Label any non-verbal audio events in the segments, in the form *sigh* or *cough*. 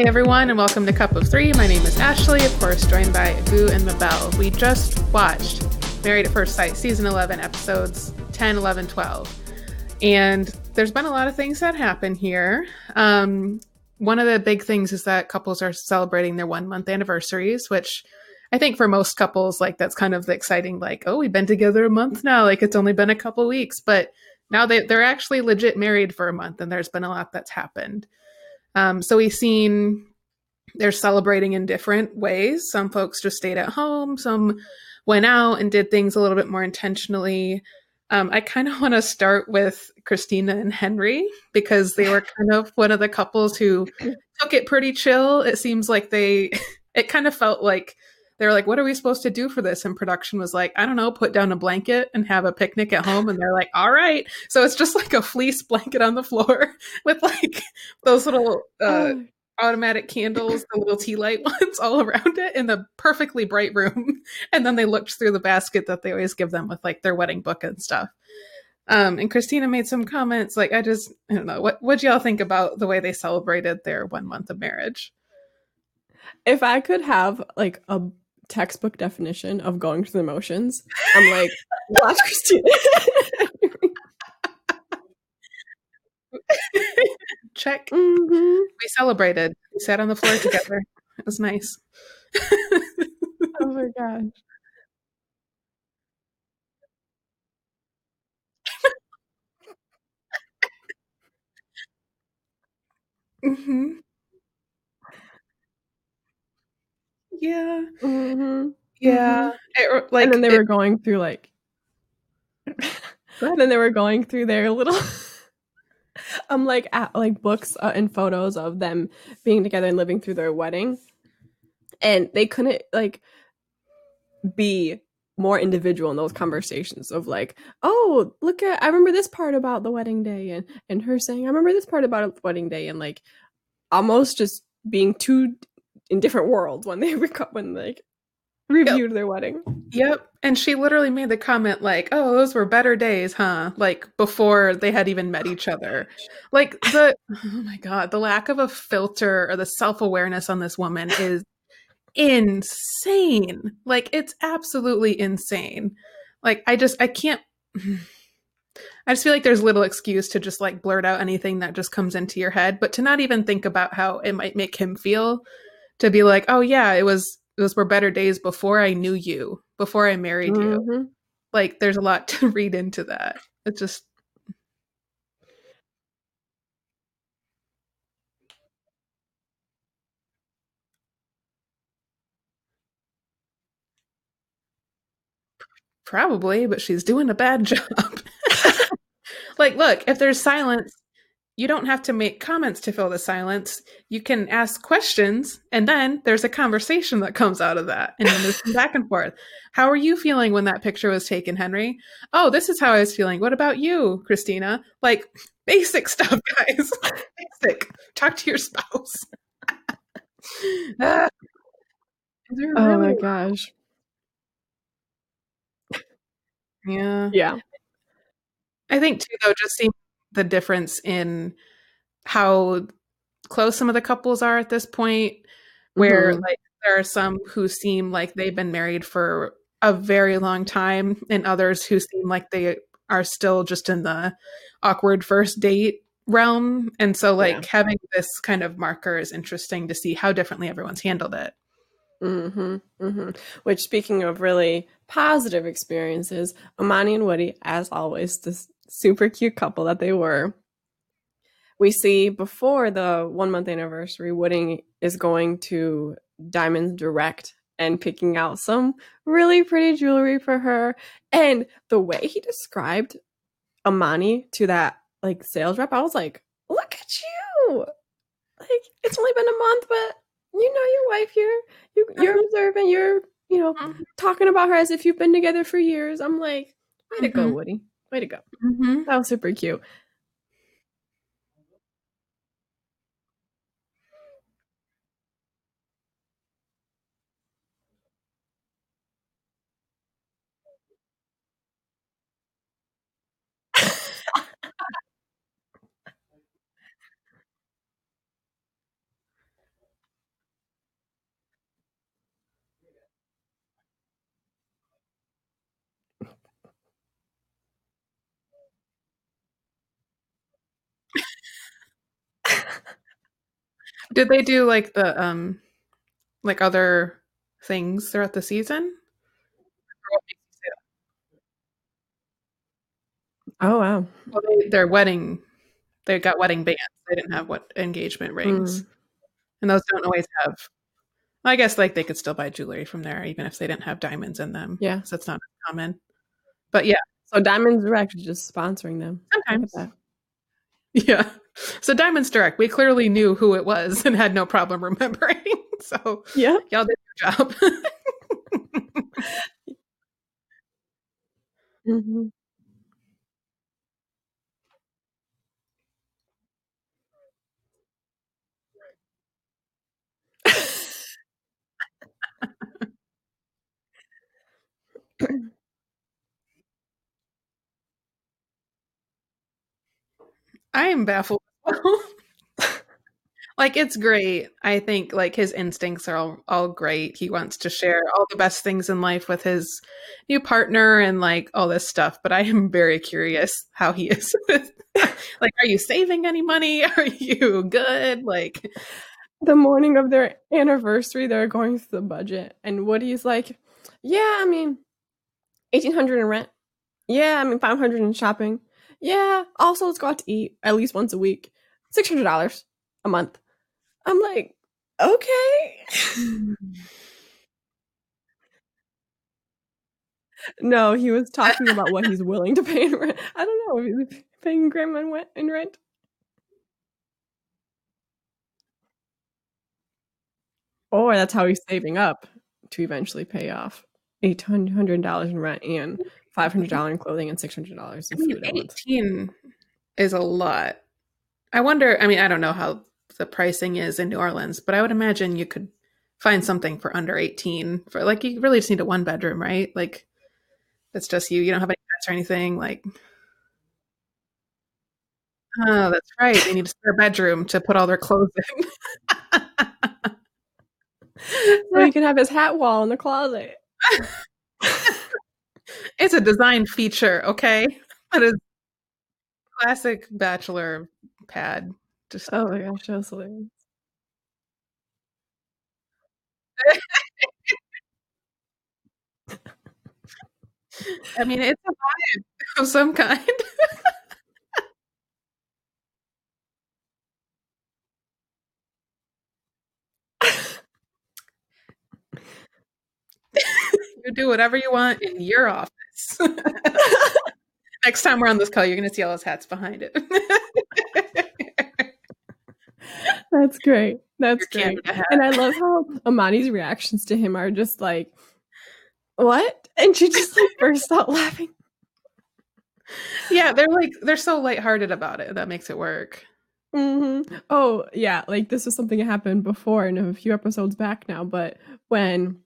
Hey everyone, and welcome to Cup of Three. My name is Ashley, of course, joined by Boo and Mabel. We just watched Married at First Sight, season 11, episodes 10, 11, 12. And there's been a lot of things that happen here. Um, one of the big things is that couples are celebrating their one month anniversaries, which I think for most couples, like that's kind of the exciting, like, oh, we've been together a month now. Like it's only been a couple weeks, but now they, they're actually legit married for a month and there's been a lot that's happened. Um, so we've seen they're celebrating in different ways. Some folks just stayed at home, some went out and did things a little bit more intentionally. Um, I kind of *laughs* want to start with Christina and Henry because they were kind of one of the couples who *laughs* took it pretty chill. It seems like they, *laughs* it kind of felt like they were like, What are we supposed to do for this? And production was like, I don't know, put down a blanket and have a picnic at home. And they're like, All right. So it's just *laughs* like a fleece blanket on the floor *laughs* with like those little uh, oh. automatic candles, the little tea light *laughs* ones all around it in the perfectly bright room. And then they looked through the basket that they always give them with like their wedding book and stuff. Um, and Christina made some comments like, I just, I don't know, what what y'all think about the way they celebrated their one month of marriage? If I could have like a textbook definition of going through the motions. I'm like, watch *laughs* Christina. Check. Mm-hmm. We celebrated. We sat on the floor *laughs* together. It was nice. oh my gosh. *laughs* mm-hmm. Yeah. Mm-hmm. Yeah. Mm-hmm. It, like, and then they it, were going through like. And *laughs* then they were going through their little. I'm *laughs* um, like at, like books uh, and photos of them being together and living through their wedding, and they couldn't like be more individual in those conversations of like, oh, look at I remember this part about the wedding day and and her saying I remember this part about the wedding day and like almost just being too in different worlds when they *laughs* reco- when like reviewed yep. their wedding. Yep. And she literally made the comment like, "Oh, those were better days, huh?" Like before they had even met each other. Like the *laughs* oh my god, the lack of a filter or the self-awareness on this woman is insane. Like it's absolutely insane. Like I just I can't *sighs* I just feel like there's little excuse to just like blurt out anything that just comes into your head, but to not even think about how it might make him feel to be like, oh yeah, it was those were better days before I knew you, before I married mm-hmm. you. Like there's a lot *laughs* to read into that. It's just Probably, but she's doing a bad *laughs* job. *laughs* like, look, if there's silence, you don't have to make comments to fill the silence. You can ask questions, and then there's a conversation that comes out of that, and then there's back and forth. How are you feeling when that picture was taken, Henry? Oh, this is how I was feeling. What about you, Christina? Like *laughs* basic stuff, guys. *laughs* basic. Talk to your spouse. *laughs* ah. Oh my gosh. Yeah. Yeah. I think too, though, just seeing the difference in how close some of the couples are at this point where mm-hmm. like there are some who seem like they've been married for a very long time and others who seem like they are still just in the awkward first date realm and so like yeah. having this kind of marker is interesting to see how differently everyone's handled it mm-hmm, mm-hmm. which speaking of really positive experiences amani and woody as always this super cute couple that they were. We see before the one month anniversary, Woody is going to Diamonds Direct and picking out some really pretty jewelry for her. And the way he described Amani to that like sales rep, I was like, look at you. Like it's only been a month, but you know your wife, you're you, you're uh-huh. observant, you're you know mm-hmm. talking about her as if you've been together for years. I'm like, way to mm-hmm. go, Woody. Way to go. Mm-hmm. That was super cute. Did they do like the um like other things throughout the season? Oh wow. Well, they, their wedding, they got wedding bands. They didn't have what engagement rings, Mm. and those don't always have. I guess like they could still buy jewelry from there, even if they didn't have diamonds in them. Yeah. so it's not common. But yeah, So Diamonds are actually just sponsoring them. Sometimes. *laughs* Yeah. So Diamonds Direct, we clearly knew who it was and had no problem remembering. *laughs* So Yeah. y'all did your job. hmm I am baffled. *laughs* like it's great. I think like his instincts are all, all great. He wants to share all the best things in life with his new partner and like all this stuff. But I am very curious how he *laughs* is. with- *laughs* like, are you saving any money? Are you good? Like, the morning of their anniversary, they're going through the budget, and Woody's like, "Yeah, I mean, eighteen hundred in rent. Yeah, I mean, five hundred in shopping. Yeah, also let's go out to eat at least once a week. Six hundred dollars a month." I'm like, okay. *laughs* no, he was talking about what he's willing to pay in rent. I don't know if he's paying grandma in rent-. Or that's how he's saving up to eventually pay off eight hundred dollars in rent and five hundred dollars in clothing and six hundred dollars I in mean, food a month. 18 is a lot. I wonder, I mean, I don't know how the pricing is in New Orleans, but I would imagine you could find something for under 18 for like you really just need a one bedroom, right? Like it's just you. You don't have any pets or anything. Like Oh, that's right. They need a spare bedroom to put all their clothes in. *laughs* So he can have his hat wall in the closet. *laughs* it's a design feature, okay? That is classic bachelor pad. Just Oh my gosh, that's hilarious. *laughs* I mean, it's a vibe of some kind. *laughs* you do whatever you want in your office. *laughs* Next time we're on this call, you're going to see all those hats behind it. *laughs* That's great. That's Your great. And I love how Amani's reactions to him are just like, "What?" And she just like bursts out laughing. yeah, they're like they're so lighthearted about it. That makes it work. hmm Oh yeah, like this was something that happened before in a few episodes back now. But when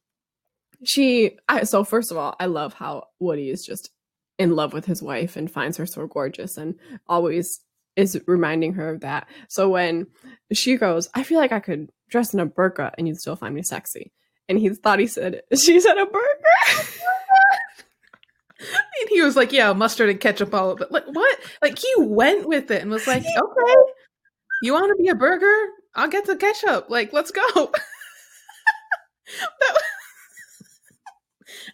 she, I, so first of all, I love how Woody is just in love with his wife and finds her so gorgeous and always is reminding her of that. So when she goes, I feel like I could dress in a burqa and you'd still find me sexy. And he thought he said, *laughs* she said a burqa. *laughs* And he was like, "Yeah, mustard and ketchup all of it." Like what? Like he went with it and was like, *laughs* "Okay, you want to be a burger? I'll get the ketchup. Like, let's go." That-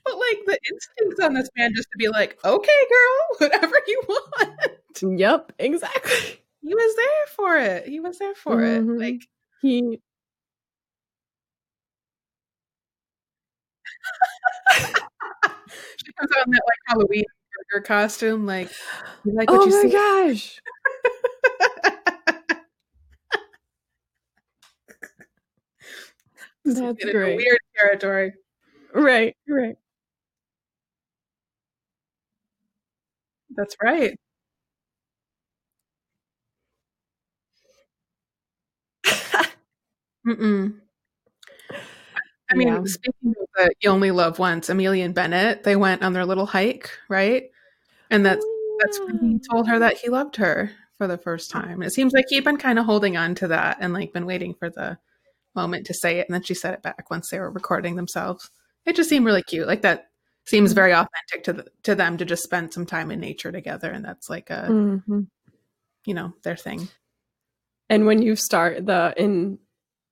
but like the instincts on this man just to be like, "Okay, girl, *laughs* whatever you want." yep, exactly. He was there for it. He was there for Mhm. it. Like He *laughs* she comes out in that like Halloween burger costume. Like, like what oh you my see? gosh. *laughs* That's great. Weird territory. Right, right. That's right. Mm-mm. I mean, Yeah. speaking of the You Only Love Once, Amelia and Bennett, they went on their little hike, right? And that's that's when he oh, told her that he loved her for the first time. It seems like he'd been kind of holding on to that and like been waiting for the moment to say it, and then she said it back once they were recording themselves. It just seemed really cute. Like that seems very authentic to the, to them to just spend some time in nature together, and that's like a Mhm. you know their thing. And when you start the in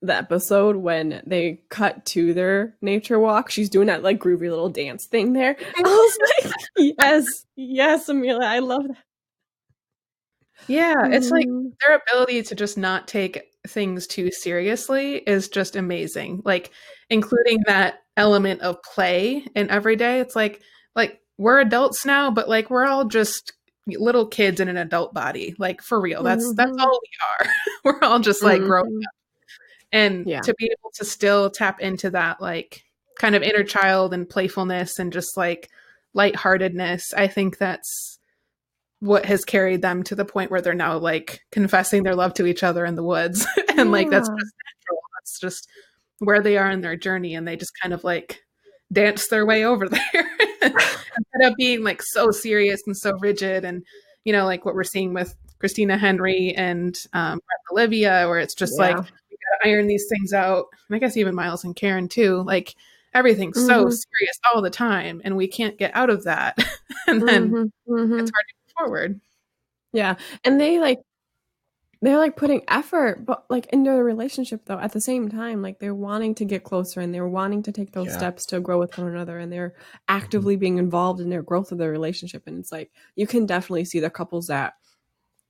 the episode when they cut to their nature walk. She's doing that like groovy little dance thing there. *laughs* I was like, yes, yes, Amelia, I love that. Yeah, it's like Mm. their ability to just not take things too seriously is just amazing. Like including that element of play in every day. It's like like we're adults now, but like we're all just little kids in an adult body. Like for real. That's that's Mhm. all we are. *laughs* we're all just like growing Mhm. up. And Yeah. to be able to still tap into that like kind of inner child and playfulness and just like lightheartedness, I think that's what has carried them to the point where they're now like confessing their love to each other in the woods *laughs* and like that's just natural that's just where they are in their journey and they just kind of like dance their way over *laughs* there instead of being like so serious and so rigid and you know like what we're seeing with christina henry and um, olivia where it's just like Yeah. we gotta iron these things out and i guess even miles and karen too like everything's so Mhm. serious all the time and we can't get out of that *laughs* and then Mhm, mhm. it's hard to move forward Yeah. And they like they're like putting effort but like into the relationship though at the same time like they're wanting to get closer and they're wanting to take those Yeah. steps to grow with one another and they're actively being involved in their growth of their relationship and it's like you can definitely see the couples that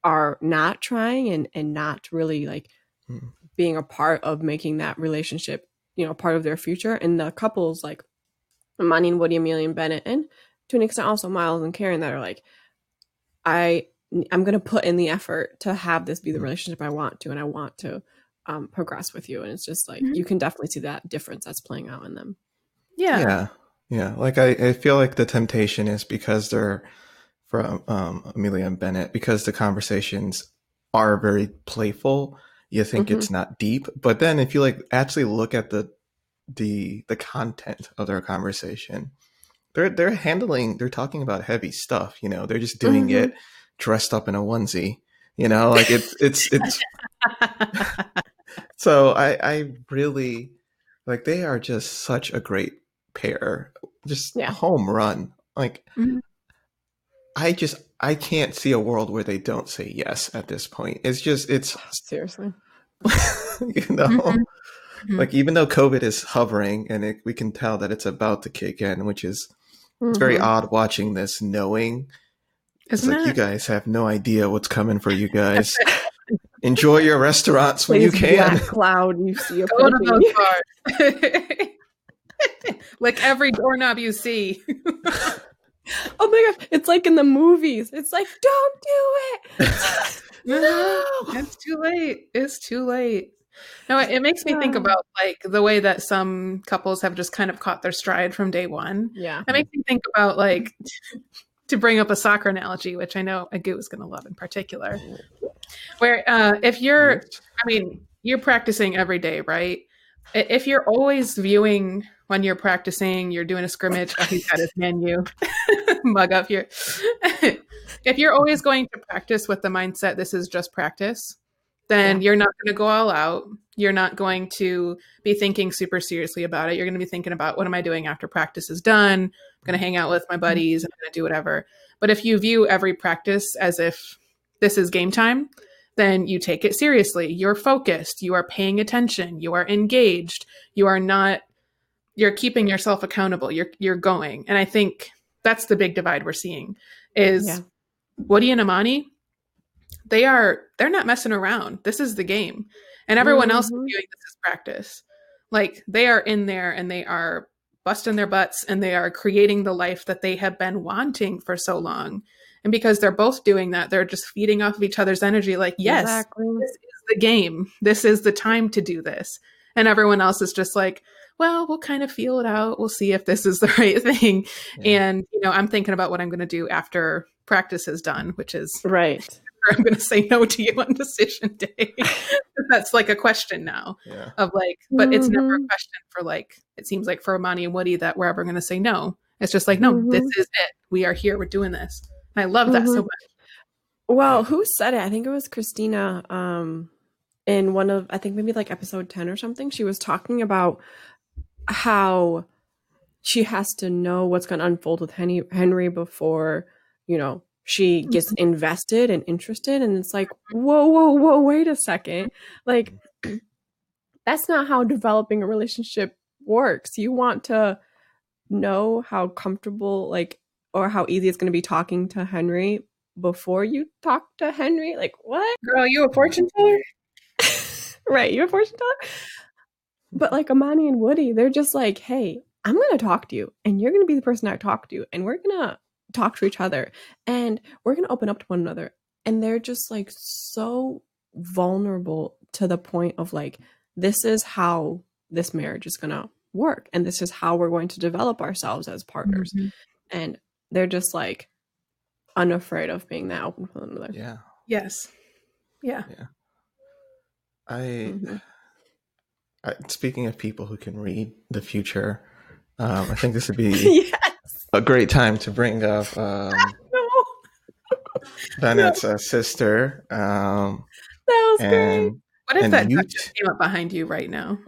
are not trying and and not really like Mhm. being a part of making that relationship you know part of their future and the couples like Amani and Woody, Amelia and Bennett, and to an extent also Miles and Karen that are like, I I'm gonna put in the effort to have this be the Mhm. relationship I want to, and I want to um, progress with you. And it's just like Mhm. you can definitely see that difference that's playing out in them. yeah yeah yeah like I, I feel like the temptation is because they're from um amelia and bennett because the conversations are very playful you think Mhm. it's not deep but then if you like actually look at the the the content of their conversation they're they're handling they're talking about heavy stuff you know they're just doing Mhm. it dressed up in a onesie you know like it's it's it's *laughs* so I I really like they are just such a great pair. Just Yeah. home run. Like Mhm. I just I can't see a world where they don't say yes at this point. It's just it's Seriously. *laughs* you know Mhm. Mhm. like even though COVID is hovering and it, we can tell that it's about to kick in, which is it's very Mhm. odd watching this knowing it's Isn't like you guys have no idea what's coming for you guys. *laughs* Enjoy your restaurants when you can. Black *laughs* cloud, you see *laughs* Go to those bars. like every doorknob you see. Oh my gosh, it's like in the movies. It's like, don't do it. no. It's too late. It's too late. No, it, it makes me think about like the way that some couples have just kind of caught their stride from day one. Yeah. It makes me think about like to bring up a soccer analogy, which I know Agu is going to love in particular. Where uh, if you're, I mean, you're practicing every day, right? If you're always viewing when you're practicing, you're doing a scrimmage. Oh, he's got his menu mug up here. *laughs* if you're always going to practice with the mindset this is just practice, then you're not going to go all out. You're not going to be thinking super seriously about it. You're going to be thinking about what am I doing after practice is done? I'm going to hang out with my mm-hmm. buddies. I'm going to do whatever. But if you view every practice as if this is game time, then you take it seriously. You're focused. You are paying attention. You are engaged. You are not. You're keeping yourself accountable. You're you're going. And I think that's the big divide we're seeing is Yeah. Woody and Amani. They are they're not messing around. This is the game, and everyone else is mm-hmm. doing this as practice. Like they are in there and they are busting their butts and they are creating the life that they have been wanting for so long. And because they're both doing that, they're just feeding off of each other's energy. Like, yes, Exactly. this is the game. This is the time to do this. And everyone else is just like, well, we'll kind of feel it out. We'll see if this is the *laughs* right thing. Yeah. And, you know, I'm thinking about what I'm going to do after practice is done, which is Right. *laughs* I'm going to say no to you on decision day. *laughs* That's like a question now Yeah. of like, but it's never a Mhm. question for like, it seems like for Amani and Woody that we're ever going to say no. It's just like, no, this Mhm. is it. We are here. We're doing this. And I love that so Mhm. much. Well, who said it? I think it was Christina um in one of I think maybe like episode 10 or something. She was talking about how she has to know what's going to unfold with Henry Henry before, you know, she gets mm-hmm. invested and interested and it's like, "Whoa, whoa, whoa, wait a second Like *clears throat* that's not how developing a relationship works. You want to know how comfortable, like, or how easy it's going to be talking to Henry before you talk to Henry. Like, what? Girl, you a fortune teller? *laughs* right, you're a fortune teller. But like Amani and Woody, they're just like, hey, I'm going to talk to you, and you're going to be the person I talk to, and we're going to talk to each other, and we're going to open up to one another. And they're just like so vulnerable to the point of like, this is how this marriage is going to work, and this is how we're going to develop ourselves as partners. Mhm. And they're just like unafraid of being that open for one another. Yeah. Yes. Yeah. I, Mhm. I speaking of people who can read the future, um, I think this would be *laughs* yes. A great time to bring up um, *laughs* Bennett's uh, sister um, That was great. and What if And that Ute. duck just came up behind you right now?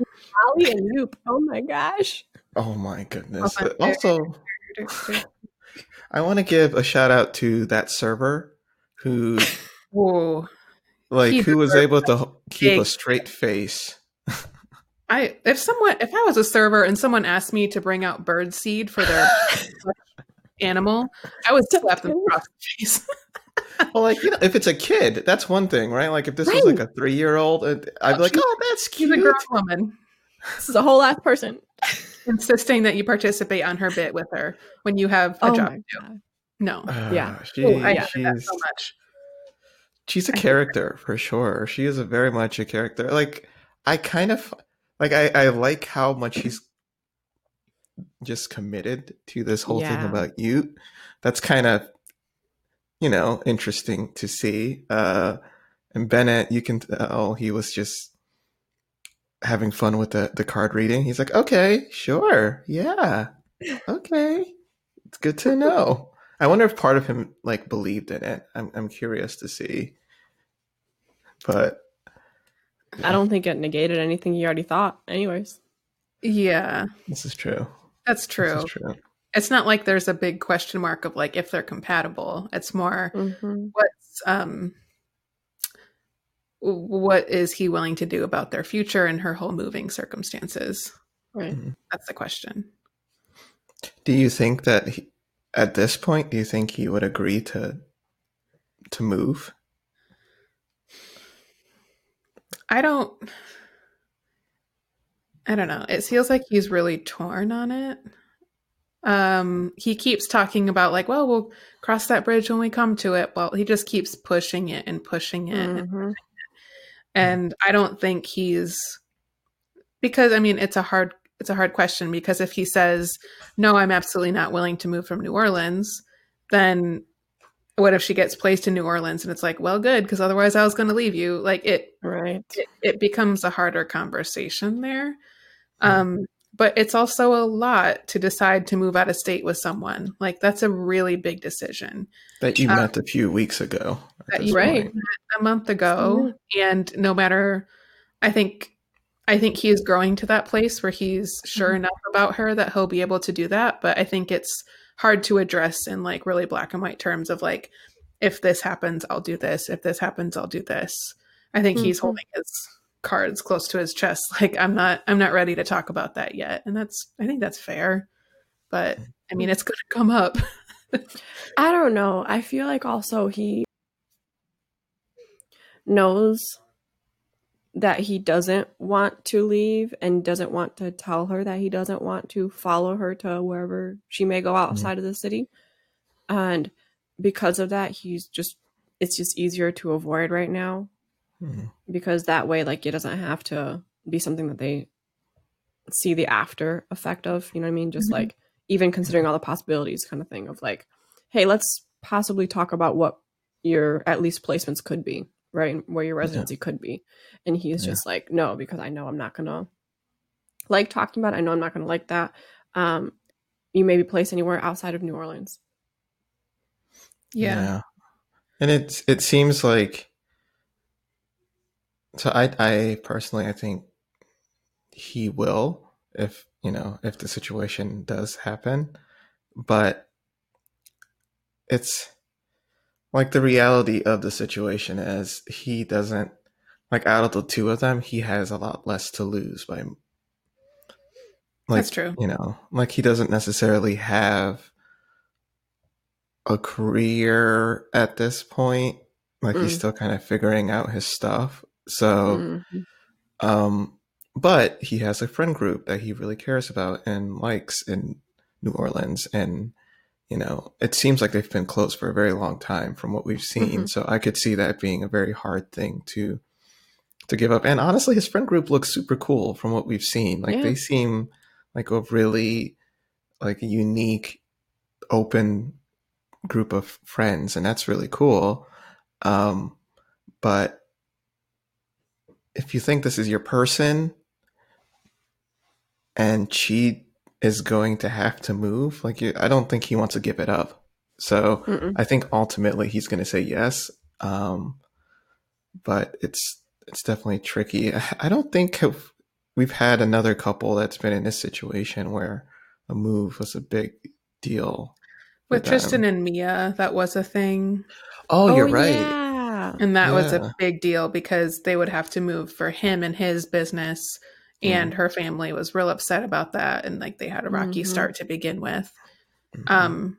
Ollie and Loop. Oh my gosh. oh my goodness! Oh, my also, I want to give a shout out to that server who, *laughs* Whoa. like, He who was able to keep a straight face. I if someone if I was a server and someone asked me to bring out bird seed for their *laughs* animal, I would slap them across the face. *laughs* Well, like you know, if it's a kid, that's one thing, right? Like if this was like a three-year-old, uh, I'd be like, "Oh, that's She's cute." a grown woman This is a whole ass person. insisting that you participate on her bit with her when you have a Oh job my to do. god. No. Uh, Yeah. she, Oh, I yeah. she's so much. she's a I character for sure. She is a very much a character. Like I kind of like I I like how much he's just committed to this whole thing about you. That's kind of you know interesting to see. Uh and Bennett, you can tell he was just having fun with the the card reading. He's like, "Okay, sure. Yeah. Okay. It's good to know." I wonder if part of him like believed in it. I'm I'm curious to see. But I don't think it negated anything you already thought. Anyways. Yeah, this is true. that's This true. is true. It's not like there's a big question mark of like if they're compatible. It's more Mm-hmm. what's um what is he willing to do about their future and her whole moving circumstances? Right. That's the question. Do you think that he, at this point, do you think he would agree to to move? I don't I don't know. It feels like he's really torn on it. Um he keeps talking about like, well, we'll cross that bridge when we come to it. Well, he just keeps pushing it and pushing it. Mhm. And I don't think he's because I mean, it's a hard it's a hard question because if he says, "No, I'm absolutely not willing to move from New Orleans," then what if she gets placed in New Orleans and it's like, "Well, good, because otherwise I was going to leave you." Like it Right. it, it becomes a harder conversation there. Um, but it's also a lot to decide to move out of state with someone. Like that's a really big decision. That you Uh, met a few weeks ago. that you Right. point. A month ago, and no matter, I think, I think he is growing to that place where he's sure Mhm. enough about her that he'll be able to do that. But I think it's hard to address in like really black and white terms of like, if this happens, I'll do this. If this happens, I'll do this. I think he's Mhm. holding his cards close to his chest. *laughs* Like I'm not, I'm not ready to talk about that yet. And that's, I think that's fair. But I mean, it's going to come up. *laughs* I don't know. I feel like also he knows that he doesn't want to leave and doesn't want to tell her that he doesn't want to follow her to wherever she may go outside of the city. And because of that, he's just it's just easier to avoid right now Mhm. because that way like it doesn't have to be something that they see the after effect of you know what i mean just Mhm. like even considering all the possibilities kind of thing of like hey let's possibly talk about what your at least placements could be right where your residency could be. And he's Yeah. just like no because i know i'm not gonna like talking about it. I know i'm not gonna like that. Um you may be placed anywhere outside of new orleans. Yeah. And it's it seems like so I I personally I think he will if you know if the situation does happen. But it's like the reality of the situation is he doesn't like out of the two of them, he has a lot less to lose by. Like, That's true. You know, like he doesn't necessarily have a career at this point. Like mm. he's still kind of figuring out his stuff. So, mm-hmm. um, but he has a friend group that he really cares about and likes in New Orleans. And, you know, it seems like they've been close for a very long time from what we've seen. Mm-hmm. So I could see that being a very hard thing to to give up. And honestly, his friend group looks super cool from what we've seen. Like yeah. they seem like a really like a unique, open group of friends, and that's really cool. Um, but if you think this is your person and she is going to have to move, like I don't think he wants to give it up. So Mm-mm. I think ultimately he's going to say yes. Um, but it's it's definitely tricky. I don't think we've had another couple that's been in this situation where a move was a big deal. With Tristan and Mia, that was a thing. Oh, you're oh, right. Yeah. And that yeah. was a big deal because they would have to move for him and his business. And mm. her family was real upset about that. And like they had a rocky mm-hmm. start to begin with. Mm-hmm. Um,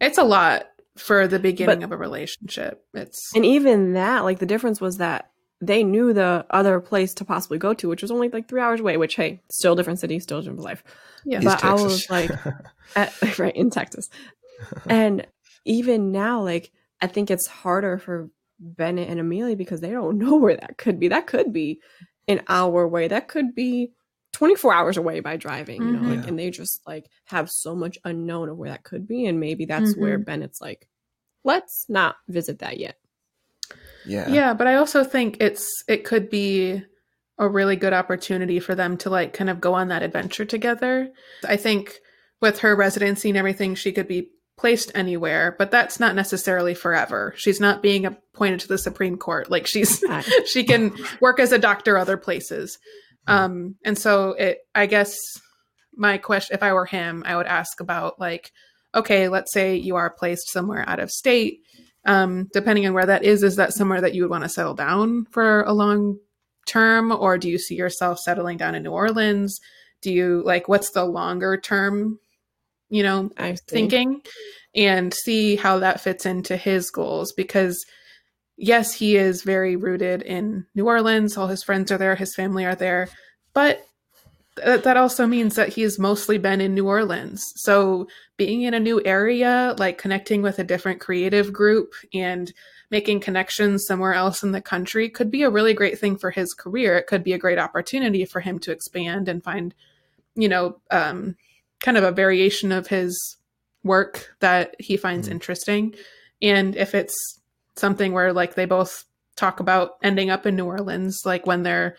it's a lot for the beginning but, of a relationship. It's and even that, like the difference was that they knew the other place to possibly go to, which was only like three hours away. Which hey, still different city, still different life. Yeah, but I was like, *laughs* at, *laughs* right in Texas, and even now, like I think it's harder for Bennett and Amelia because they don't *laughs* know where that could be. That could be an hour away. That could be 24 hours away by driving, you know, mm-hmm. like, and they just like have so much unknown of where that could be. And maybe that's mm-hmm. where Bennett's like, let's not visit that yet. Yeah. Yeah, but I also think it's it could be a really good opportunity for them to like kind of go on that adventure together. I think with her residency and everything, she could be placed anywhere, but that's not necessarily forever. She's not being appointed to the Supreme Court. Like she's *laughs* *laughs* she can work as a doctor other places. Um and so it I guess my question if I were him, I would ask about like okay, let's say you are placed somewhere out of state um, depending on where that is, is that somewhere that you would want to settle down for a long term, or do you see yourself settling down in New Orleans? Do you like what's the longer term, you know, thinking, and see how that fits into his goals? Because yes, he is very rooted in New Orleans. All his friends are there, his family are there, but that also means that he's mostly been in New Orleans. So being in a new area, like connecting with a different creative group and making connections somewhere else in the country could be a really great thing for his career. It could be a great opportunity for him to expand and find, you know, um, kind of a variation of his work that he finds mm-hmm. interesting. And if it's something where like they both talk about ending up in New Orleans, like when they're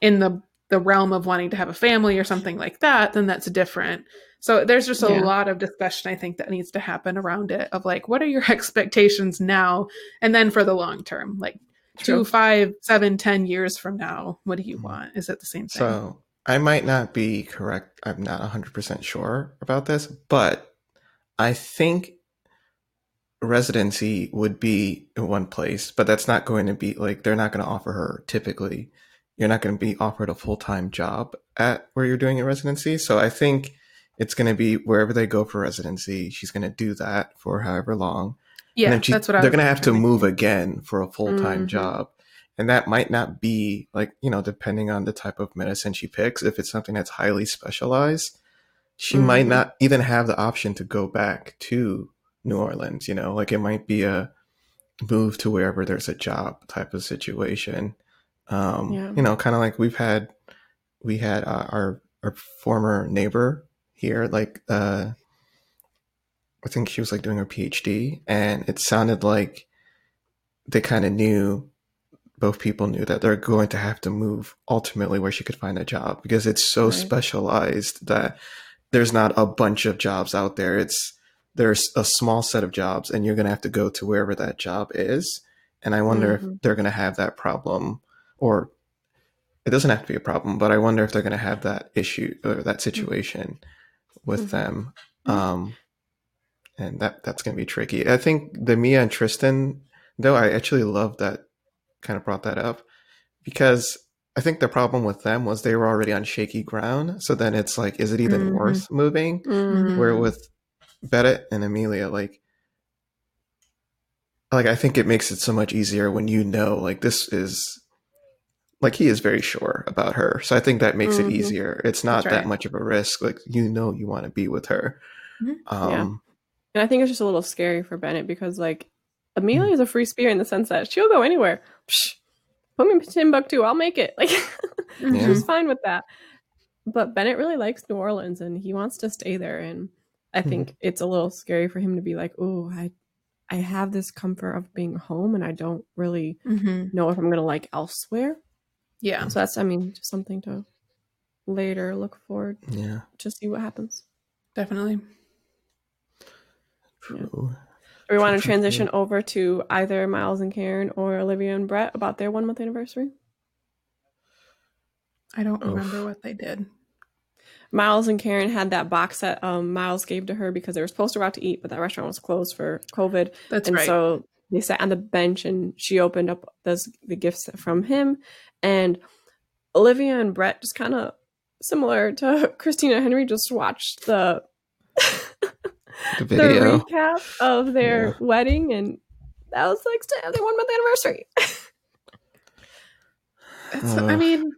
in the the realm of wanting to have a family or something like that, then that's different. So there's just a yeah. lot of discussion I think that needs to happen around it of like, what are your *laughs* expectations now? And then for the long term, like True. two, five, seven, ten years from now, what do you mm-hmm. want? Is it the same thing? So I might not be correct. I'm not 100% sure about this, but I think residency would be in one place, but that's not going to be like, they're not going to offer her typically you're not going to be offered a full-time job at where you're doing a residency. So I think it's going to be wherever they go for residency, she's going to do that for however long. Yeah, she, that's what I they're going to have to move again for a full-time mm-hmm. job. And that might not be like, you know, depending on the type of medicine she picks, if it's something that's highly specialized, she mm-hmm. might not even have the option to go back to New Orleans, you know, like it might be a move to wherever there's a job type of situation. Um, yeah. You know, kind of like we've had, we had uh, our our former neighbor here, like uh, I think she was like doing her PhD, and it sounded like they kind of knew both people knew that they're going to have to move ultimately where she could find a job because it's so right. specialized that there's not a bunch of jobs out there. It's there's a small set of jobs and you're going to have to go to wherever that job is. And I wonder mm-hmm. if they're going to have that problem or it doesn't have to be a problem, but I wonder if they're going to have that issue or that mm-hmm. situation with mm-hmm. them. Mm-hmm. Um, and that that's going to be tricky. I think the Mia and Tristan, though, I actually love that kind of brought that up. because I think the problem with them was they were already on shaky ground. So then it's like, is it even Mhm. worth moving? Mhm. Where with Bennett and Amelia, like, like I think it makes it so much easier when you know, like, this is, like, he is very sure about her. So I think that makes Mhm. it easier. It's not That's that much of a risk. Like, you know, you want to be with her. Mhm. Um, And I think it's just a little scary for Bennett because, like, Amelia is a free spirit in the sense that she'll go anywhere. Psh, put me in Timbuktu, I'll make it. *laughs* Like, Mhm. she's fine with that. But Bennett really likes New Orleans and he wants to stay there. And I think it's a little scary for him to be like, oh, I, I have this comfort of being home and I don't really Mhm. know if I'm going to like elsewhere. Yeah. So that's, I mean, just something to later look forward yeah, to see what happens. Definitely. true. Do we want to *laughs* transition over to either Miles and Karen or Olivia and Brett about their one month anniversary? I don't Oof. remember what they did. Miles and Karen had that box that um, Miles gave to her because they were supposed to go out to eat, but that restaurant was closed for COVID. That's and right. so they sat on the bench and she opened up those, the gifts from him. And Olivia and Brett just kind of similar to *laughs* Christina and Henry just watched the *laughs* The the recap of their Yeah. wedding and that was like their one month anniversary. *laughs* It's, I mean,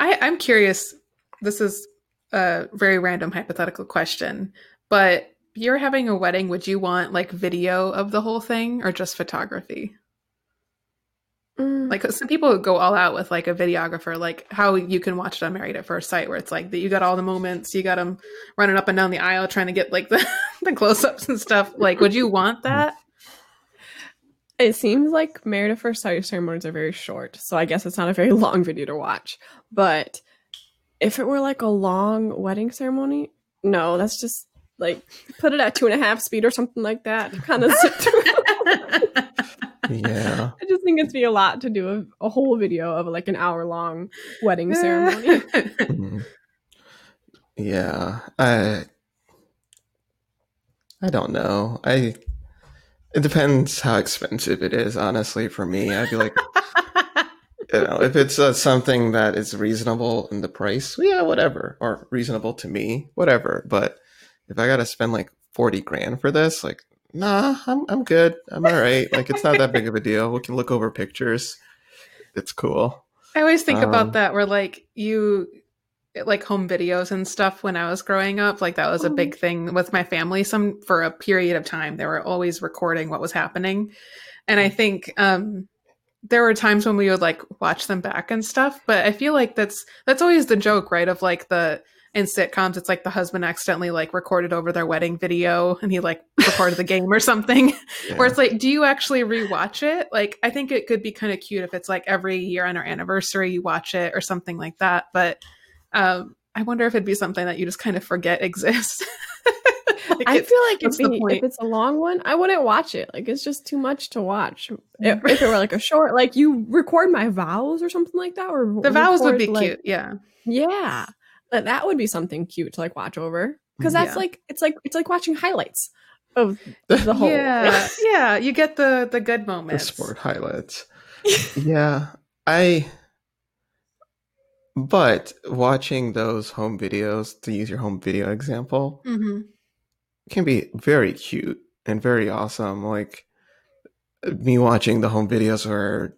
I, I'm curious. This is a very random hypothetical question, but you're having a wedding. Would you want like video of the whole thing or just photography? Mm. Like some people go all out with like a videographer, like how you can watch it on Married at First Sight, where it's like that you got all the moments, you got them running up and down the aisle trying to get like the, *laughs* the close ups and stuff. Like, would you want *laughs* that? It seems like married at first sight ceremonies are very short, so I guess it's not a very *laughs* long video to watch. But if it were like a long wedding ceremony, no, that's just like put it at two and a half speed or something like that. Kind of sit through. yeah. I just think it's be a lot to do a, a whole video of like an hour long wedding ceremony. *laughs* Mhm. Yeah, I I don't know. I it depends how expensive it is. Honestly, for me, I'd be like, you know, if it's uh, something that is reasonable in the price, yeah, whatever, or reasonable to me, whatever. But if I got to spend like forty grand for this, like, nah, I'm I'm good. I'm all right. Like, it's not that big of a deal. We can look over pictures. It's cool. I always think Um, about that where like you like home videos and stuff when I was growing up, like that was a big thing with my family. Some for a period of time, they were always recording what was happening. And I think um there were times when we would like watch them back and stuff, but I feel like that's that's always the joke, right? Of like the in sitcoms, it's like the husband accidentally like recorded over their wedding video and he like recorded the game or something. *laughs* Yeah. Where it's like, do you actually rewatch it? Like, I think it could be kind of cute if it's like every year on our anniversary you watch it or something like that. But um, I wonder if it'd be something that you just kind of forget *laughs* exists. Like, I it's- feel like if, what's the it- point? if it's a long one, I wouldn't watch it. Like it's just too much to watch. If, if it were like a short, like you record my vows or something like that, or the vows would be like- cute. Yeah. Yeah, that that would be something cute to like watch over because that's Yeah. like it's like it's like watching highlights of *laughs* the whole. Yeah. *laughs* yeah. You get the the good the moments. sport highlights. *laughs* yeah, I. But watching those home videos, to use your home video example, hmm can be very cute and very awesome. Like me watching the home videos where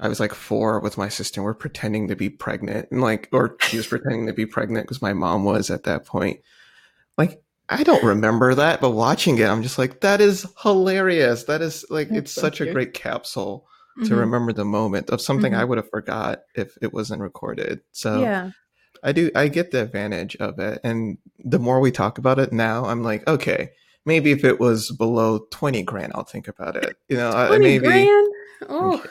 I was like four with my sister, and we're pretending to be pregnant, and like, or she was pretending to be pregnant because my mom was at that point. Like, I don't remember that, but watching it, I'm just like, that is hilarious. That is like, That's it's so such a great capsule to Mhm. remember the moment of something I Mhm. would have forgot if it wasn't recorded. So Yeah. I do I get the advantage of it. And the more we talk about it now, I'm like, okay, maybe if it was below 20 grand, I'll think about it. You know, I, I 20 maybe grand? Oh.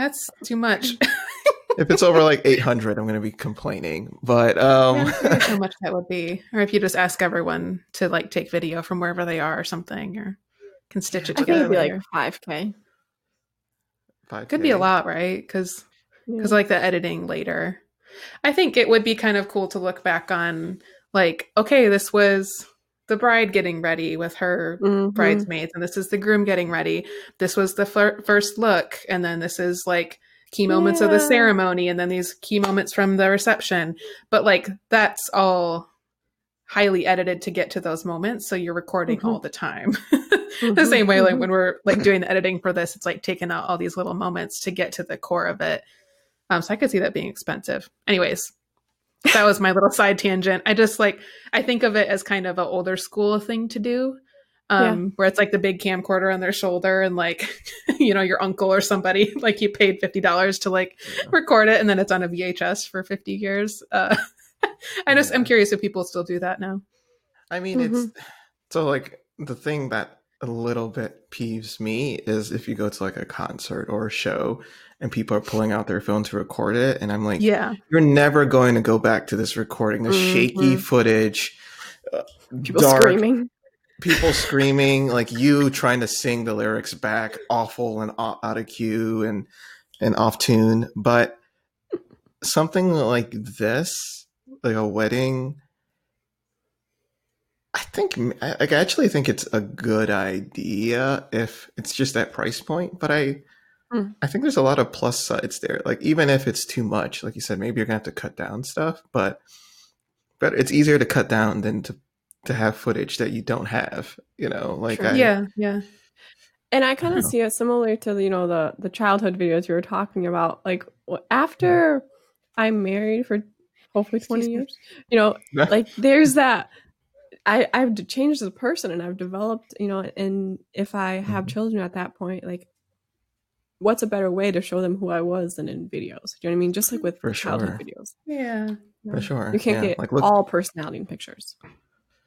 That's too much. *laughs* if it's over like 800, I'm going to be complaining. But um Yeah, how *laughs* much that would be. Or if you just ask everyone to like take video from wherever they are or something, or can stitch it I think together. it'd be like five k. 5K. could be a lot, right? Because because like the editing later. I think it would be kind of cool to look back on, like, okay, this was the bride getting ready with her Mhm. bridesmaids, and this is the groom getting ready. This was the fir- first look, and then this is like key moments of the ceremony and then these key moments from the reception. But like that's all highly edited to get to those moments. So you're recording Mhm. all the time. *laughs* the Mhm, same way like mhm. when we're like doing the editing for this, it's like taking out all these little moments to get to the core of it. Um, so I could see that being expensive. Anyways, that was my little side tangent. I just like I think of it as kind of an older school thing to do. Um, where it's like the big camcorder on their shoulder and like, *laughs* you know, your uncle or somebody, *laughs* like you paid fifty dollars to like record it and then it's on a VHS for fifty years. Uh *laughs* I just I'm curious if people still do that now. I mean, it's so like the thing that a little bit peeves me is if you go to like a concert or a show and people are pulling out their phone to record it, and I'm like, Yeah. you're never going to go back to this recording. The shaky Mhm. footage, uh, People dark, screaming. people *laughs* screaming, like you trying to sing the lyrics back, awful and out of key and and off tune. But something like this, like a wedding, I think I actually think it's a good idea if it's just that price point. But I. Mm. I think there's a lot of plus sides there. Like even if it's too much, like you said, maybe you're gonna have to cut down stuff, but but it's easier to cut down than to to have footage that you don't have. You know, like I, yeah, yeah. And I kind of see it similar to you know the the childhood videos you were talking about. Like after I'm married for hopefully twenty years, you know, like there's that. I I've changed as a person and I've developed, you know, and if I have Mhm. children at that point, like. What's a better way to show them who I was than in videos? Do you know what I mean? Just like with For childhood sure. videos, Yeah. for sure. you can't yeah. get like look, all personality in pictures.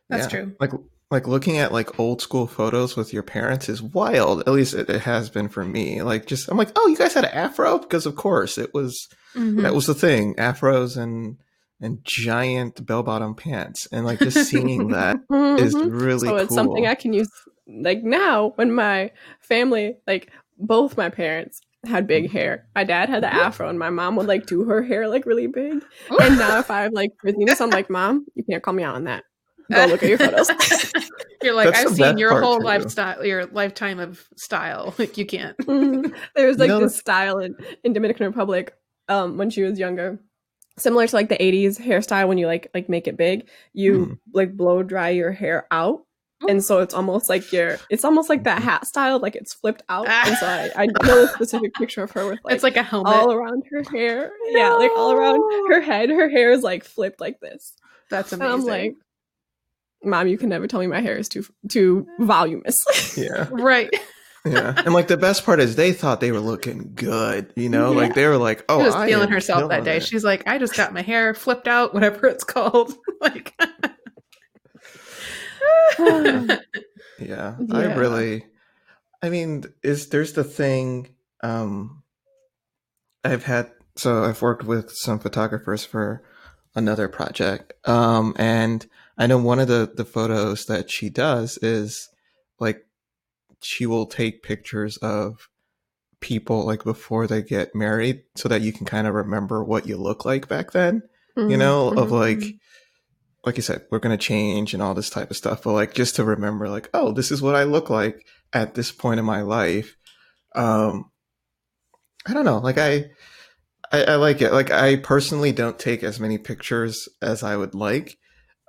That's yeah. true. Like like looking at like old school photos with your parents is wild. At least it, it has been for me. Like just I'm like, oh, you guys had an afro because of course it was Mhm. that was the thing, afros and and giant bell bottom pants, and like just seeing *laughs* that is Mhm. really so it's something. I can use like now when my family like both my parents had big hair. My dad had the afro and my mom would like do her hair like really big. And now if I have like frizziness, I'm like, Mom, you can't call me out on that. Go look at your photos. *laughs* You're like, That's I've seen your whole too. lifestyle, your lifetime of style. *laughs* Like you can't. Mhm. There's like know, this style in, in Dominican Republic um when she was younger. Similar to like the 80s hairstyle when you like like make it big, you Mhm. like blow dry your hair out. And so it's almost like you're it's almost like that hat style, like it's flipped out. And so I, I know a specific *laughs* picture of her with like, it's like a helmet. all around her hair. Yeah, like all around her head. Her hair is like flipped like this. That's And amazing. I'm like, Mom, you can never tell me my hair is too too voluminous. *laughs* Yeah. right. Yeah, and like the best part is they thought they were looking good, you know, like they were like, "Oh, she was I feeling herself that day. it. She's like, I just got my hair flipped out, *laughs* whatever it's called. like, Yeah, *laughs* yeah, I really. I mean, is there's the thing. Um, I've had so I've worked with some photographers for another project, um, and I know one of the the photos that she does is like she will take pictures of people like before they get married so that you can kind of remember what you look like back then Mm-hmm. you know of like mhm. Like you said we're going to change and all this type of stuff but like just to remember like oh this is what i look like at this point in my life. Um i don't know like i i, I like it. Like i personally don't take as many pictures as i would like.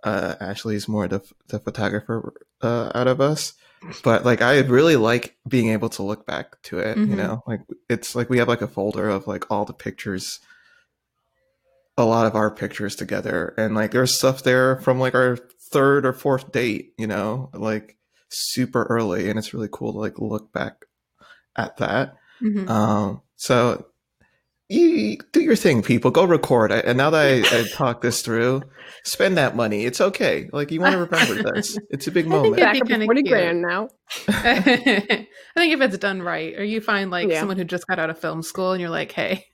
Uh ashley is more the, the photographer uh out of us but like i really like being able to look back to it you Mhm. know? Like it's like we have like a folder of like all the pictures a lot of our pictures together. And like there's stuff there from like our third or fourth date you know like super early. And it's really cool to like look back at that. Mhm. um so you do your thing people. Go record. I, and now that I, I *laughs* talked this through spend that money. It's okay. Like you want to remember *laughs* this. It's a big I think moment. it'd be up to kinda 40 cute. grand now. *laughs* I think if it's done right, or you find like Yeah. someone who just got out of film school and you're like, hey,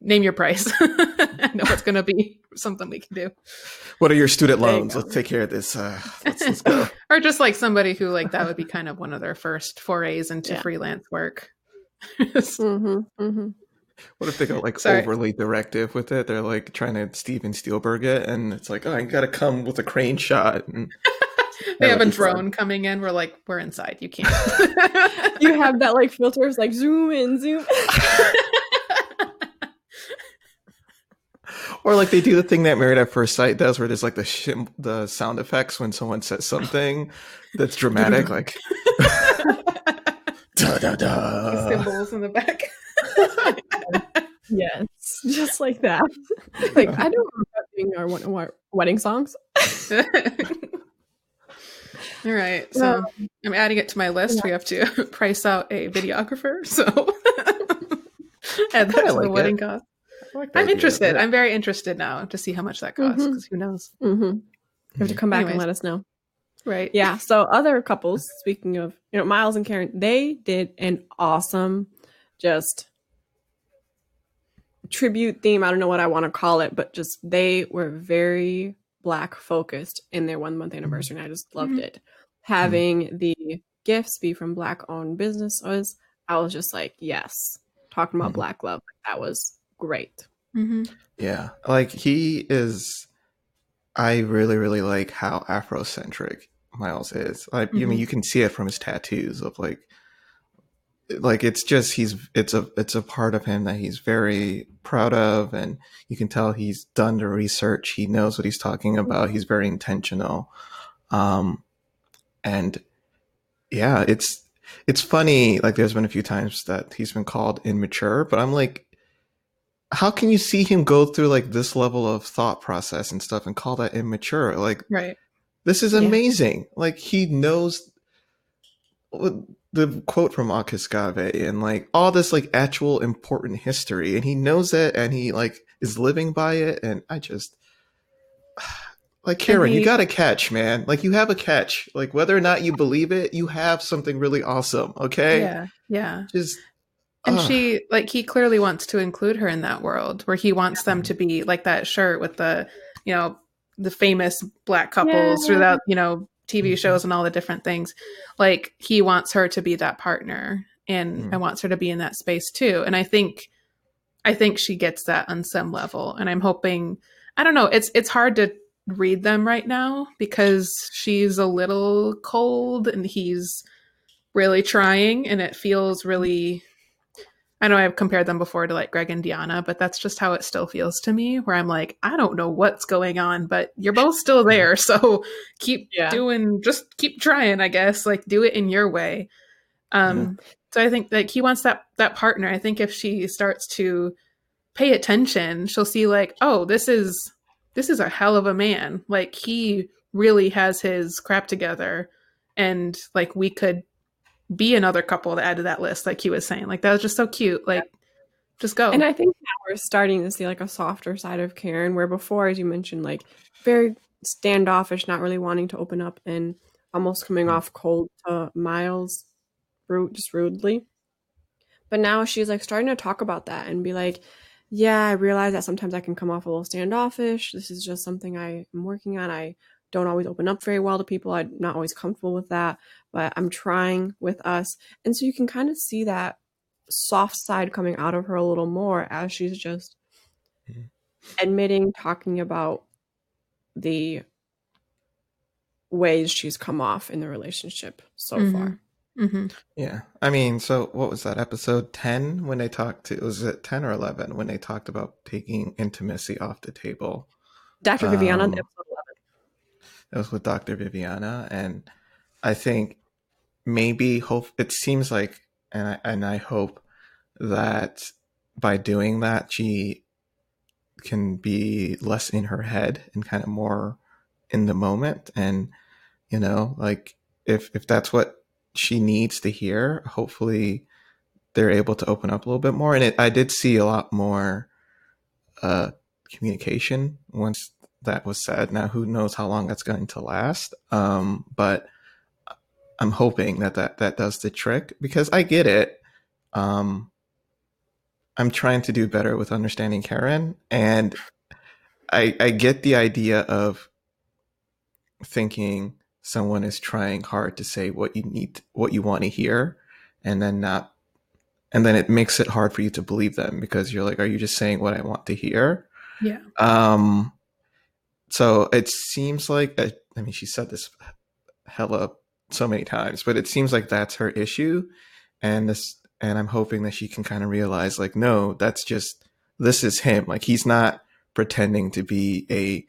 name your price. *laughs* I know it's going to be something we can do. what are your student There you loans let's take care of this uh let's, let's *laughs* go Or just like somebody who like that would be kind of one of their first forays into Yeah. freelance work. *laughs* Mm-hmm, mm-hmm. What if they go like Sorry. overly directive with it? They're like trying to Steven Spielberg it, and it's like, oh, I gotta come with a crane shot. And they have a would be fun. drone coming in. We're like, we're inside. You can't. You have that like filters like zoom in, zoom. Or like they do the thing that Married at First Sight does, where there's like the shim- the sound effects when someone says something that's dramatic, like da da da. Cymbals in the back. Yes, just like that. like I don't remember that being our, one- our wedding songs. *laughs* All right. So um, I'm adding it to my list. We have to *laughs* price out a videographer. So *laughs* add that kinda to like the it. wedding cost. I like I'm interested. I'm very interested now to see how much that costs because who knows? Mm-hmm. You have to come back and let us know. Right. Yeah. So other couples, speaking of, you know, Miles and Karen, they did an awesome, just tribute theme. I don't know what I want to call it, but just they were very black focused in their one month anniversary, and I just loved Mhm. it. Having the gifts be from black owned businesses, I was just like, yes. Talking about Mhm. black love, that was great. hmm Yeah, like he is. I really, really like how Afrocentric Miles is. Like, I mean, you can see it from his tattoos of like, like it's just he's it's a it's a part of him that he's very proud of, and you can tell he's done the research. He knows what he's talking about. He's very intentional, um, and yeah, it's it's funny. Like, there's been a few times that he's been called immature, but I'm like, how can you see him go through like this level of thought process and stuff and call that immature? Like Right. this is Yeah. amazing. Like he knows the quote from Marcus Garvey and like all this like actual important history and he knows it and he like is living by it and I just *sighs* like Karen, he- you got a catch, man. Like you have a catch. Like whether or not you believe it, you have something really awesome. Okay, Yeah. Yeah. just And ugh. she like he clearly wants to include her in that world where he wants them to be like that shirt with the, you know, the famous black couples Yeah. throughout, you know, TV Mhm. shows and all the different things. Like he wants her to be that partner and Mm. and wants her to be in that space too. And I think I think she gets that on some level. And I'm hoping I don't know, it's it's hard to read them right now because she's a little cold and he's really trying and it feels really I know I've compared them before to like Greg and Deonna, but that's just how it still feels to me where I'm like, I don't know what's going on, but you're both still there. *laughs* So keep Yeah. doing just keep trying, I guess. Like do it in your way. Um so I think like he wants that that partner. I think if she starts to pay attention, she'll see like, oh, this is this is a hell of a man. Like he really has his crap together and like we could be another couple to add to that list like he was saying. Like that was just so cute. Like just go. And I think now we're starting to see like a softer side of Karen, where before, as you mentioned, like very standoffish, not really wanting to open up and almost coming off cold to Miles, rude, just rudely. But now she's like starting to talk about that and be like, yeah, I realize that sometimes I can come off a little standoffish. This is just something I am working on. I don't always open up very well to people. I'm not always comfortable with that, but I'm trying with us. And so you can kind of see that soft side coming out of her a little more as she's just Mhm. admitting, talking about the ways she's come off in the relationship so Mhm. far. hmm Yeah. I mean, so what was that episode 10 when they talked to was it 10 or 11 when they talked about taking intimacy off the table? Dr. Viviana, Um, episode 11. That was with Dr. Viviana and I think maybe hope it seems like and I, and I hope that by doing that she can be less in her head and kind of more in the moment and you know like if if that's what she needs to hear hopefully they're able to open up a little bit more and it, i did see a lot more uh communication once that was said. Now who knows how long that's going to last um but i'm hoping that that, that does the trick because i get it. Um i'm trying to do better with understanding karen and i i get the idea of thinking someone is trying hard to say what you need what you want to hear and then not and then it makes it hard for you to believe them because you're like are you just saying what i want to hear? Yeah. um so it seems like uh, i mean she said this hella so many times but it seems like that's her issue and this and i'm hoping that she can kind of realize like no that's just this is him like he's not pretending to be a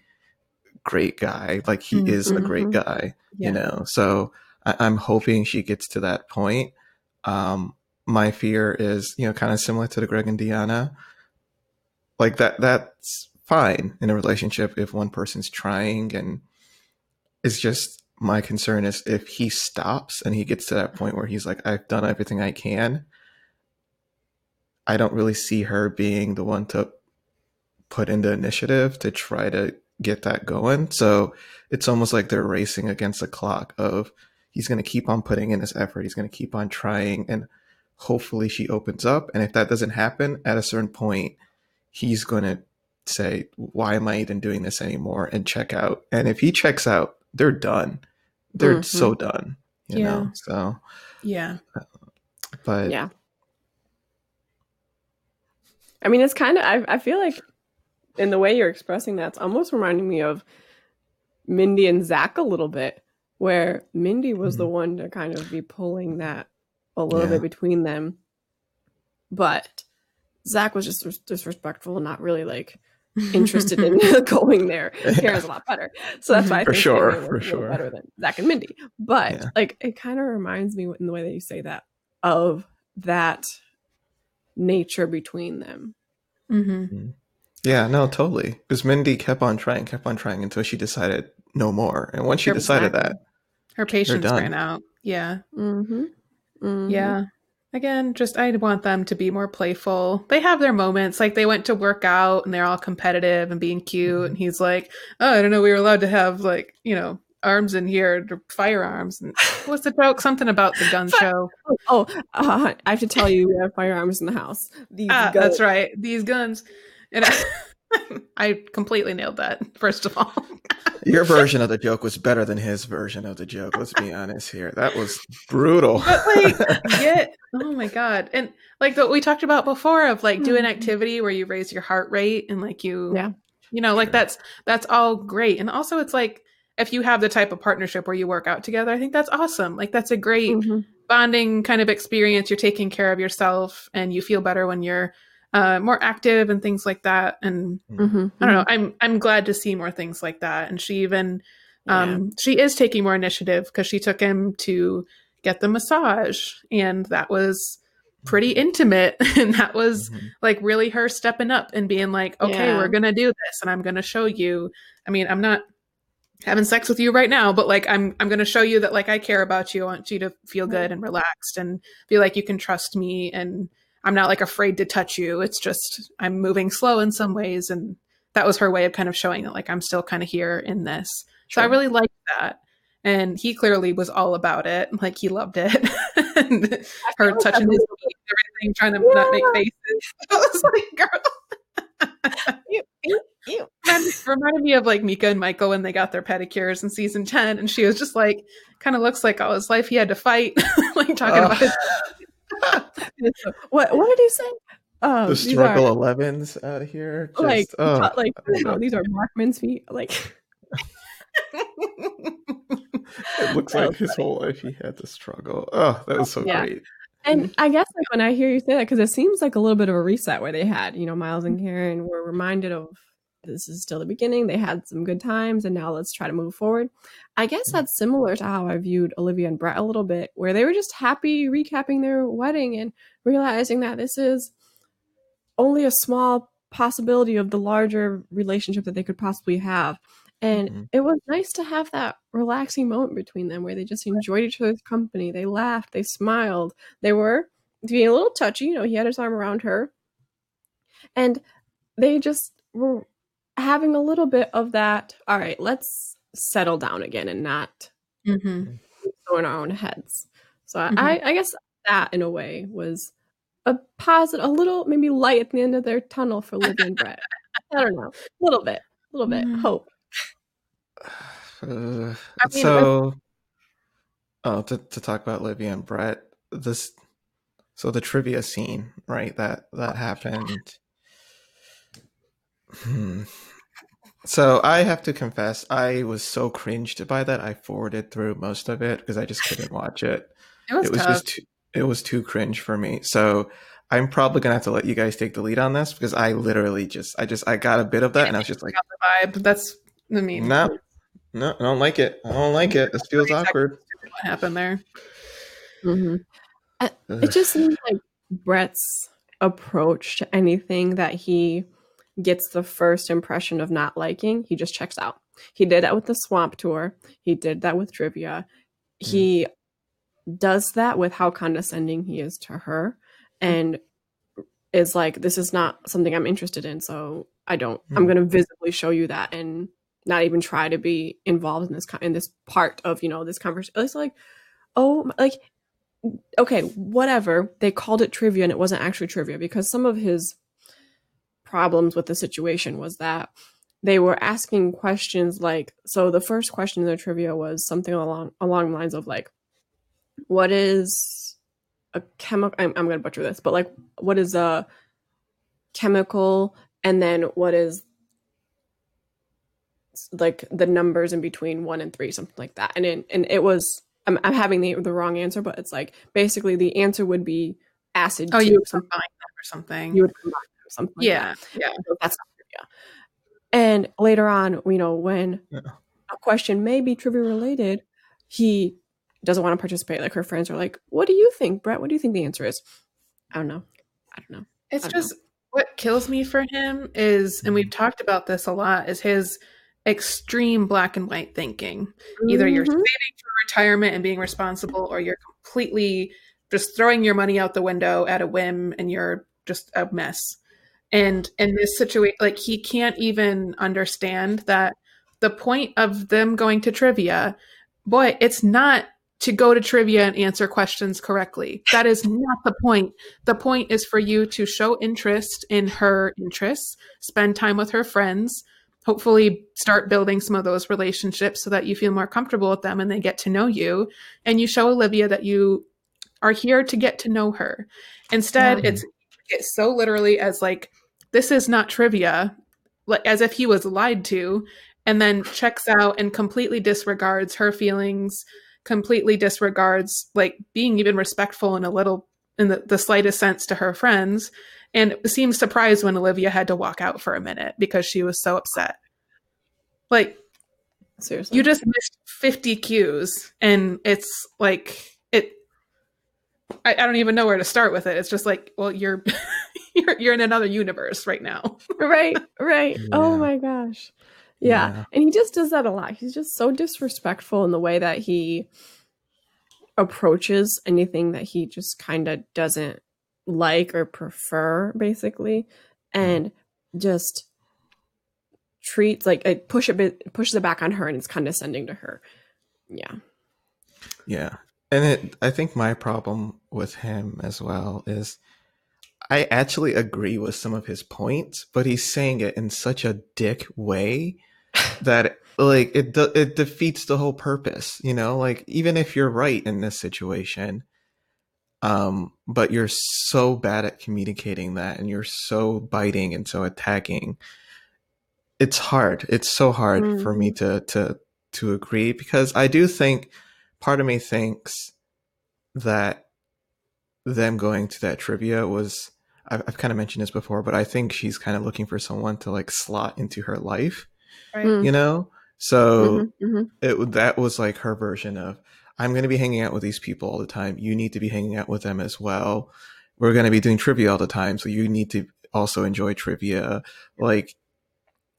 great guy. Like he Mm, is a great mhm. guy, Yeah. you know. So I, I'm hoping she gets to that point. Um, my fear is, you know, kind of similar to the Greg and Deonna. Like that, that's fine in a relationship if one person's trying and it's just my concern is if he stops and he gets to that point where he's like, I've done everything I can. I don't really see her being the one to put in the initiative to try to get that going. So it's almost like they're racing against the clock of he's going to keep on putting in his effort. He's going to keep on trying and hopefully she opens up. And if that doesn't happen at a certain point, he's going to say, why am I even doing this anymore? And check out. And if he checks out, they're done. They're Mhm. so done, you Yeah. know? So, Yeah. but Yeah. I mean, it's kind of, I, I feel like in the way you're expressing that, it's almost reminding me of Mindy and Zach a little bit, where Mindy was the one to kind of be pulling that a little Yeah. bit between them. But Zach was just dis- disrespectful and not really like interested in *laughs* *laughs* going there. Karen's a lot better. So that's why I For think sure, for sure. better than Zach and Mindy. But Yeah. like it kind of reminds me in the way that you say that of that nature between them. Mm-hmm. yeah, no, totally. Because Mindy kept on trying, kept on trying until she decided no more. And once she decided Exactly. that, Her patience ran out. Yeah. Mm-hmm. Yeah. Again, just I want them to be more playful. They have their moments. Like they went to work out and they're all competitive and being cute. And he's like, Oh, I don't know, we were allowed to have like, you know, arms in here, firearms. And what's the joke? Something about the gun *laughs* show. Oh, uh, I have to tell you, we have firearms in the house. These Ah, guns- that's right. These guns. And I, *laughs* *laughs* I completely nailed that, first of all. *laughs* your version of the *laughs* joke was better than his version of the joke. Let's be honest here. That was brutal. But like, get oh my god, and like what we talked about before of like do an Mhm. activity where you raise your heart rate and like you, Yeah. you know, like Sure. that's that's all great. And also, it's like if you have the type of partnership where you work out together, I think that's awesome. Like that's a great Mhm. bonding kind of experience. You're taking care of yourself, and you feel better when you're uh, more active and things like that. And Mhm. I don't know. I'm I'm glad to see more things like that. And she even um she is taking more initiative because she took him to get the massage and that was pretty intimate *laughs* and that was Mhm. like really her stepping up and being like okay Yeah. we're gonna do this and i'm gonna show you i mean i'm not having sex with you right now but like i'm i'm gonna show you that like i care about you i want you to feel good and relaxed and feel like you can trust me and i'm not like afraid to touch you. It's just i'm moving slow in some ways and that was her way of kind of showing that like i'm still kind of here in this. So i really liked that. And he clearly was all about it. Like he loved it. *laughs* And her touching his feet and everything trying to not make faces. *laughs* I was like girl. *laughs* Ew, ew, ew. reminded, reminded me of like Mika and Michael when they got their pedicures in season 10 and she was just like kind of looks like all his life he had to fight. Like talking Oh. about his *laughs* What what did he say? Um, oh, the struggle 11s out here. Just, like oh, like you know, these are Markman's feet. Like *laughs* it looks that like his whole life he had to struggle. Oh, that was so Yeah. great. And I guess like when I hear you say that, because it seems like a little bit of a reset where they had, you know, Miles and Karen were reminded of this is still the beginning. They had some good times, and now let's try to move forward. I guess that's similar to how I viewed Olivia and Brett a little bit, where they were just happy recapping their wedding and realizing that this is only a small possibility of the larger relationship that they could possibly have. And Mhm. it was nice to have that relaxing moment between them where they just enjoyed each other's company. They laughed, they smiled, they were being a little touchy. You know, he had his arm around her. And they just were having a little bit of that, all right, let's settle down again and not mm-hmm. go in our own heads. So Mhm. I, I guess that in a way was a positive, a little maybe light at the end of their tunnel for Livy and Brett. I don't know, a little bit, a little bit, Mhm. hope. *sighs* Uh, mean, so, oh, to, to talk about Livia and Brett, this, so the trivia scene, right? That that happened. Hmm. So I have to confess, I was so cringed by that. I forwarded through most of it because I just couldn't watch it. it was, it was tough just too, it was too cringe for me. So I'm probably gonna have to let you guys take the lead on this because I literally just, I just, I got a bit of that, and I was just like, Got the vibe. That's I mean, no, no, I don't like it. I don't like it. This feels Thirty awkward. what happened there? Mhm. Ugh. It just seems like Brett's approach to anything that he gets the first impression of not liking, he just checks out. He did that with the swamp tour. He did that with trivia. He does that with how condescending he is to her and is like, this is not something I'm interested in. So I don't, I'm Hmm. going to visibly show you that and not even try to be involved in this, in this part of, you know, this conversation. It's like, oh, like okay, whatever. They called it trivia and it wasn't actually trivia because some of his problems with the situation was that they were asking questions like so the first question in the trivia was something along along the lines of like what is a chemical I'm, I'm gonna butcher this but like what is a chemical? And then what is like the numbers in between one and three something like that. And it, and it was I'm, I'm having the, the wrong answer but it's like basically the answer would be acid Oh, two, you would combine them or something. you would combine them, something like that. yeah, yeah. That's not trivia. And later on, you know, when Yeah. a question may be trivia related, he doesn't want to participate. Like her friends are like, "What do you think, Brett? What do you think the answer is?" I don't know. I don't know. It's don't just what kills me for him is, and we've talked about this a lot, is his extreme black and white thinking. Either you're Mhm. saving for retirement and being responsible, or you're completely just throwing your money out the window at a whim and you're just a mess. And in this situation, like he can't even understand that the point of them going to trivia, boy, it's not to go to trivia and answer questions correctly. That is not the point. The point is for you to show interest in her interests, spend time with her friends, hopefully start building some of those relationships so that you feel more comfortable with them and they get to know you. And you show Olivia that you are here to get to know her. Instead, Yeah. it's it's so literally as like this is not trivia, like as if he was lied to, and then checks out and completely disregards her feelings, completely disregards like being even respectful in a little in the, the slightest sense to her friends, and seems surprised when Olivia had to walk out for a minute because she was so upset. Like Seriously. you just missed 50 cues and it's like I, I don't even know where to start with it it's just like well you're *laughs* you're, you're in another universe right now *laughs* right, right. Oh my gosh. Yeah. Yeah. And he just does that a lot. He's just so disrespectful in the way that he approaches anything that he just kind of doesn't like or prefer, basically. And just treats like it push a bit pushes it back on her and it's condescending to her. Yeah. Yeah. And it I think my problem with him as well is I actually agree with some of his points, but he's saying it in such a dick way *laughs* that like it de- it defeats the whole purpose, you know? Like even if you're right in this situation, um but you're so bad at communicating that and you're so biting and so attacking it's hard it's so hard for me to to to agree because i do think part of me thinks that them going to that trivia was I've, I've kind of mentioned this before but i think she's kind of looking for someone to like slot into her life right Mm. you know so Mhm, mhm. it that was like her version of I'm going to be hanging out with these people all the time. You need to be hanging out with them as well. We're going to be doing trivia all the time, so you need to also enjoy trivia. Like,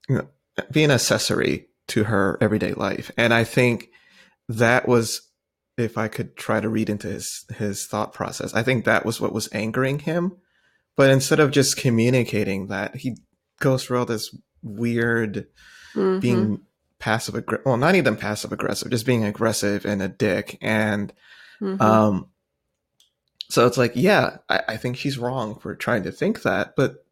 you know, be an accessory to her everyday life. And I think that was, if I could try to read into his his thought process, I think that was what was angering him. But instead of just communicating that, he goes through all this weird Mhm. being passive aggressive well not even passive aggressive just being aggressive and a dick and Mhm. um so it's like yeah I, I think she's wrong for trying to think that but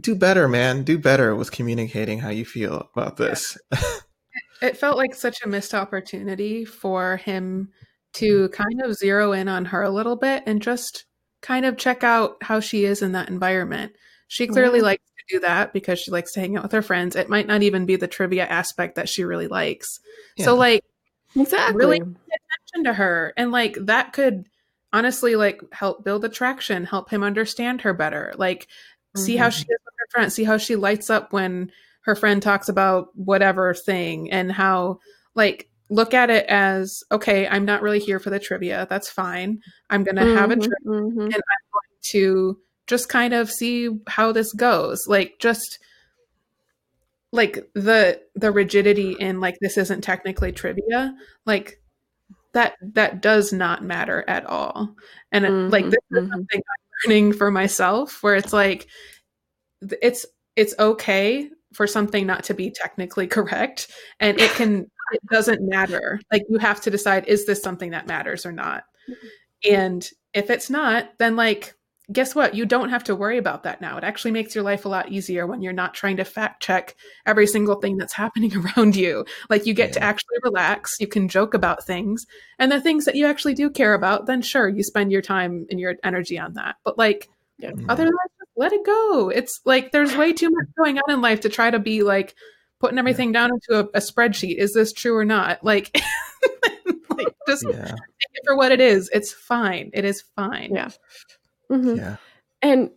do better man do better with communicating how you feel about this *laughs* it felt like such a missed opportunity for him to kind of zero in on her a little bit and just kind of check out how she is in that environment. She clearly Yeah. likes to do that because she likes to hang out with her friends. It might not even be the trivia aspect that she really likes. So like exactly. really- attention to her and like that could honestly like help build attraction, help him understand her better. Like see how Mhm. she is with her friend, see how she lights up when her friend talks about whatever thing and how like look at it as okay, I'm not really here for the trivia. That's fine. I'm going to have a Mhm, trip going to just kind of see how this goes. Like just like the the rigidity in like this isn't technically trivia, like that that does not matter at all. And it- like this is mhm. something I'm learning for myself where it's like it's it's okay for something not to be technically correct and it can it doesn't matter. Like you have to decide is this something that matters or not? Mm-hmm. And if it's not then like guess what? You don't have to worry about that now. It actually makes your life a lot easier when you're not trying to fact check every single thing that's *laughs* happening around you. Like you get to actually relax you can joke about things and the things that you actually do care about then sure you spend your time and your energy on that. But like other than let it go. It's like there's way too much going on in life to try to be like putting everything down into a, a spreadsheet. Is this true or not? Like, *laughs* like just yeah, take it for what it is. It's fine. It is fine. Yeah. Mhm. yeah, And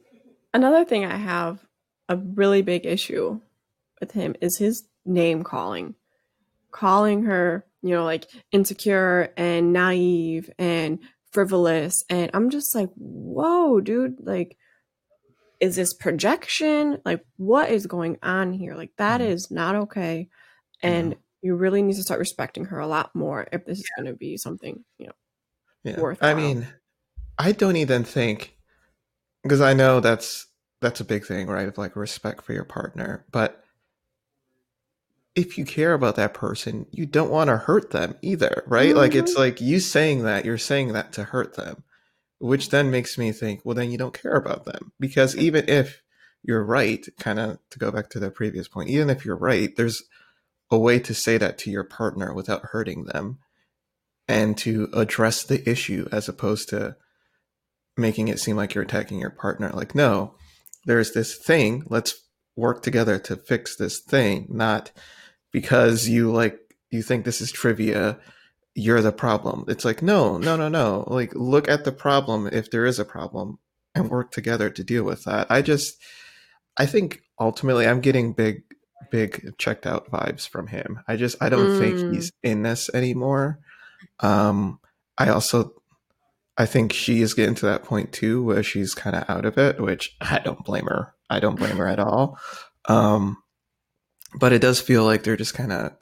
another thing I have a really big issue with him is his name calling. Calling her, you know, like insecure and naive and frivolous. And I'm just like, whoa, dude, like, is this projection? Like, what is going on here? Like, that Mhm. is not okay. And you really need to start respecting her a lot more if this is going to be something, you know. yeah. I mean, I don't even think because I know that's that's a big thing, right? Of like respect for your partner, but if you care about that person, you don't want to hurt them either, right? Like it's like you saying that, you're saying that to hurt them, which then makes me think, well, then you don't care about them. Because even if you're right, kind of to go back to the previous point, even if you're right, there's a way to say that to your partner without hurting them and to address the issue as opposed to making it seem like you're attacking your partner. Like, no, there's this thing, let's work together to fix this thing, not because you like you think this is trivia you're the problem. It's like no no no no. Like look at the problem if there is a problem and work together to deal with that. I just i think ultimately i'm getting big big checked out vibes from him. I just i don't think Mm. he's in this anymore. Um i also i think she is getting to that point too where she's kind of out of it which *laughs* i don't blame her. I don't blame her at all. Um but it does feel like they're just kind of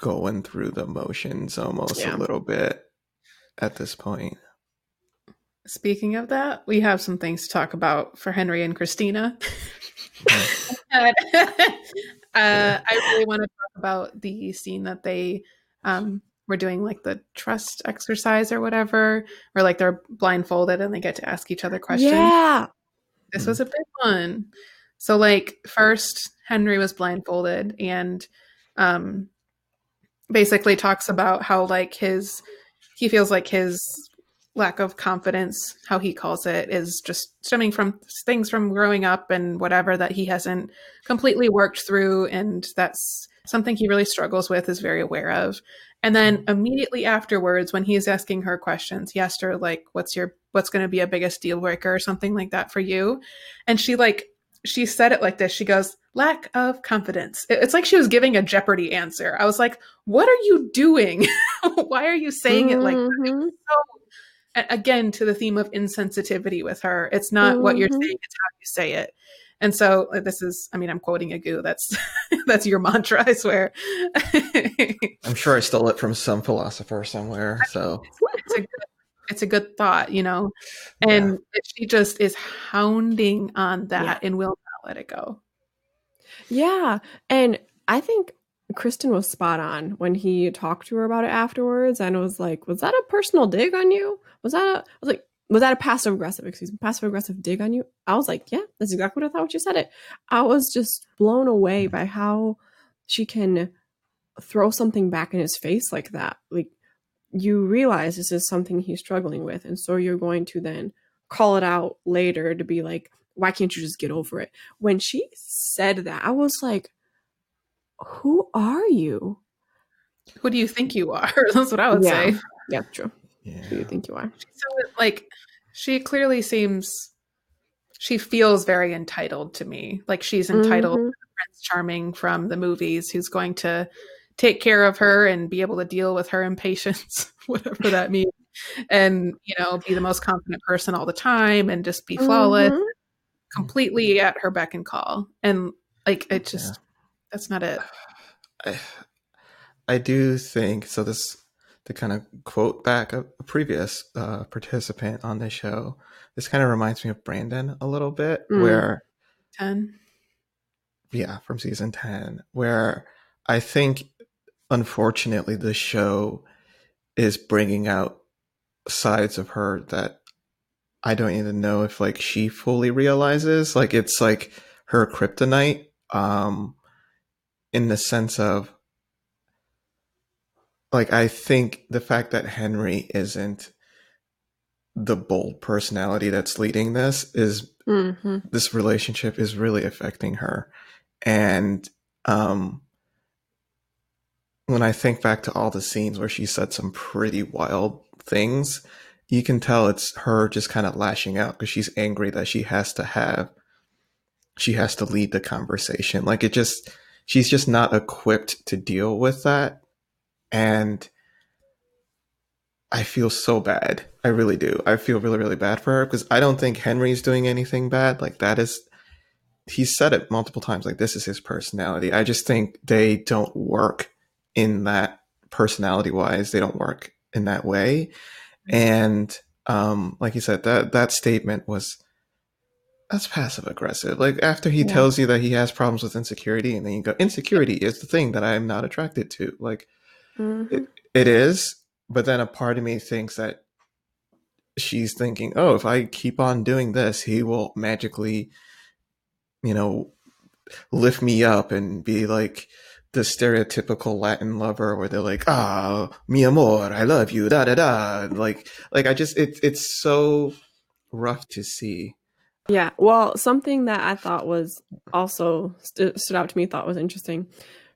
going through the motions almost Yeah. a little bit at this point. Speaking of that, we have some things to talk about for Henry and Christina. *laughs* uh, I really want to talk about the scene that they um, were doing, like the trust exercise or whatever, or like they're blindfolded and they get to ask each other questions. Yeah. This was a big one. So, like, first, Henry was blindfolded and um, basically talks about how, like, his he feels like his lack of confidence, how he calls it, is just stemming from things from growing up and whatever that he hasn't completely worked through. And that's something he really struggles with, is very aware of. And then immediately afterwards, when he's asking her questions, he asked her, like, what's your, what's going to be a biggest deal breaker or something like that for you? And she, like, she said it like this. She goes, lack of confidence. It's like she was giving a Jeopardy answer. I was like, what are you doing? *laughs* Why are you saying it like that? Mhm. a- again to the theme of insensitivity with her it's not what you're Mhm. saying it's how you say it and so uh, this is i mean i'm quoting a goo that's *laughs* that's your mantra i swear I'm sure I stole it from some philosopher somewhere. *laughs* So it's a good it's a good thought you know and she just is hounding on that and will not let it go Yeah. And I think Kristen was spot on when he talked to her about it afterwards and was like, Was that a personal dig on you? Was that a I was like, was that a passive aggressive, excuse me, passive aggressive dig on you? I was like, Yeah, that's exactly what I thought when you said it. I was just blown away mm. by how she can throw something back in his face like that. Like you realize this is something he's struggling with, and so you're going to then call it out later to be like, why can't you just get over it? When she said that, I was like, who are you? who do you think you are *laughs* that's what i would Yeah. say Yeah, true. Yeah. Who do you think you are? So like she clearly seems she feels very entitled to me. Like she's entitled Mhm. to Prince Charming from the movies who's going to take care of her and be able to deal with her impatience, *laughs* whatever that *laughs* means. And, you know, be the most confident person all the time and just be flawless, Mhm. completely at her beck and call. And like it just that's not it. I, I do think so. This to kind of quote back a, a previous uh, participant on the show. This kind of reminds me of Brandon a little bit, Mm. where Ten. yeah, from season ten, where I think unfortunately the show is bringing out sides of her that I don't even know if like she fully realizes. Like it's like her kryptonite, um, in the sense of like I think the fact that Henry isn't the bold personality that's leading this is Mhm. this relationship is really affecting her. And um when I think back to all the scenes where she said some pretty wild things, you can tell it's her just kind of lashing out because she's angry that she has to have she has to lead the conversation. Like it just she's just not equipped to deal with that. And I feel so bad. I really do. I feel really, really bad for her because I don't think Henry's doing anything bad. Like that is he's said it multiple times, like this is his personality. I just think they don't work in that personality wise, they don't work in that way. And um, like you said, that that statement was that's passive aggressive. Like after he Yeah. tells you that he has problems with insecurity, and then you go, insecurity is the thing that I am not attracted to. Like Mhm. it is, but then a part of me thinks that she's thinking, oh, if I keep on doing this, he will magically, you know, lift me up and be like the stereotypical Latin lover where they're like, ah, mi amor, I love you, da da da. Like, like I just, it, it's so rough to see. Yeah. Well, something that I thought was also st- stood out to me, thought was interesting.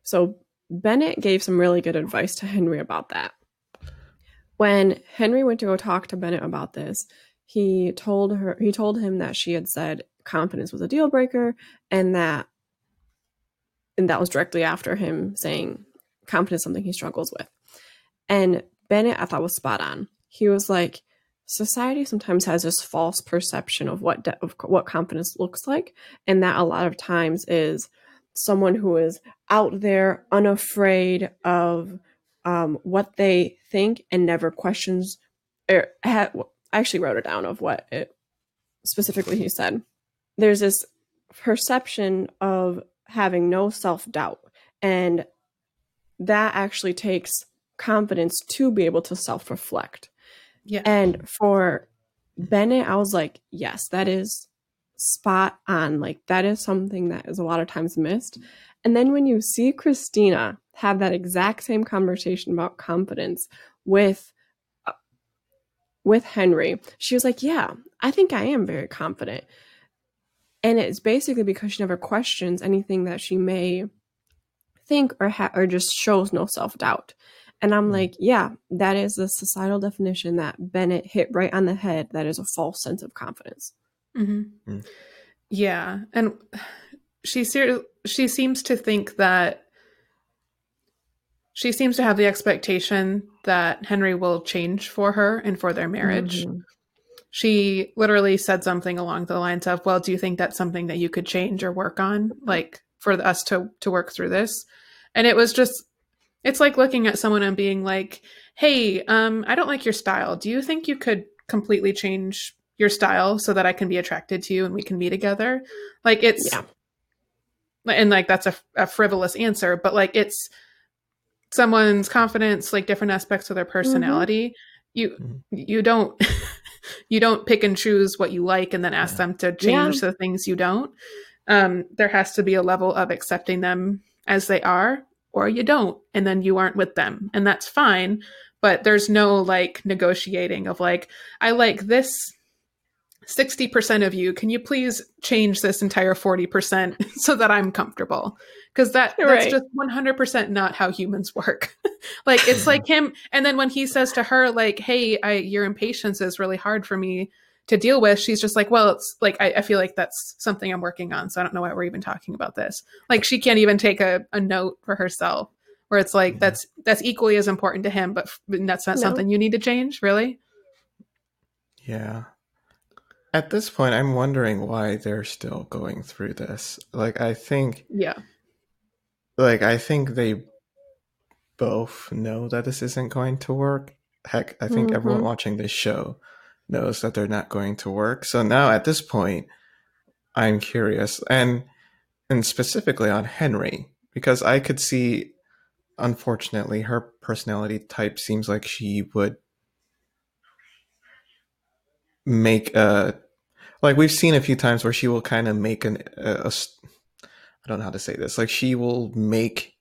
So Bennett gave some really good advice to Henry about that. When Henry went to go talk to Bennett about this, he told her he told him that she had said confidence was a deal breaker and that and that was directly after him saying confidence something he struggles with. And Bennett I thought was spot on. He was like society sometimes has this false perception of what de- of what confidence looks like and that a lot of times is someone who is out there unafraid of um, what they think and never questions er, ha- I actually wrote it down of what it specifically he said there's this perception of having no self-doubt and that actually takes confidence to be able to self-reflect Yeah. and for Bennett, I was like, yes, that is spot on. Like, that is something that is a lot of times missed. And then when you see Christina have that exact same conversation about confidence with uh, with Henry, she was like, "Yeah, I think I am very confident." And it's basically because she never questions anything that she may think or ha- or just shows no self-doubt. And I'm Mm. like, yeah, that is the societal definition that Bennett hit right on the head. That is a false sense of confidence. hmm Mm. Yeah, and she ser- she seems to think that she seems to have the expectation that Henry will change for her and for their marriage. Mhm. She literally said something along the lines of, "Well, do you think that's something that you could change or work on, like for us to to work through this?" And it was just, it's like looking at someone and being like, "Hey, um, I don't like your style. Do you think you could completely change your style so that I can be attracted to you and we can be together?" Like it's, Yeah. and like that's a, a frivolous answer, but like it's someone's confidence, like different aspects of their personality. You Mhm. you don't *laughs* you don't pick and choose what you like and then ask Yeah. them to change the things you don't. Um, there has to be a level of accepting them as they are, or you don't, and then you aren't with them, and that's fine. But there's no like negotiating of like, I like this 60% of you. Can you please change this entire 40% *laughs* so that I'm comfortable? Because that *laughs* that's Right. just 100% not how humans *laughs* work like it's like *laughs* him and then when he says to her like hey I, your impatience is really hard for me to deal with she's just like well it's like I, I feel like that's something i'm working on so i don't know why we're even talking about this like she can't even take a, a note for herself where it's like Mhm. that's that's equally as important to him but that's not No. something you need to change really Yeah. At this point, I'm wondering why they're still going through this. Like, I think, yeah like, I think they both know that this isn't going to work. Heck, I think everyone Mhm. watching this show knows that they're not going to work. So now at this point, I'm curious, and and specifically on Henry, because I could see, unfortunately, her personality type seems like she would make a like we've seen a few times where she will kind of make an a, a I don't know how to say this. Like she will make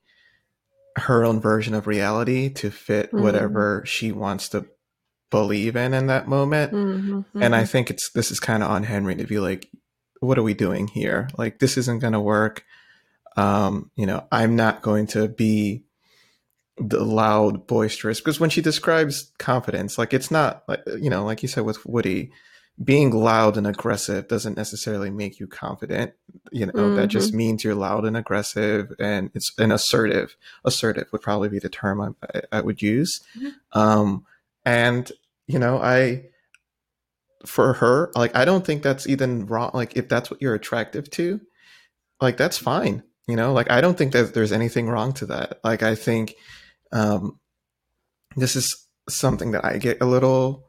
her own version of reality to fit Mhm. whatever she wants to believe in in that moment. Mhm, and i mhm. think it's this is kind of on henry to be like what are we doing here? Like this isn't going to work. Um you know i'm not going to be the loud boisterous because when she describes confidence like it's not like you know like you said with woody being loud and aggressive doesn't necessarily make you confident you know that just means you're loud and aggressive and it's an assertive. Assertive would probably be the term i, I, would use. Mhm. um and you know i for her like i don't think that's even wrong like if that's what you're attractive to like that's fine you know? Like i don't think that there's anything wrong to that. Like i think um this is something that i get a little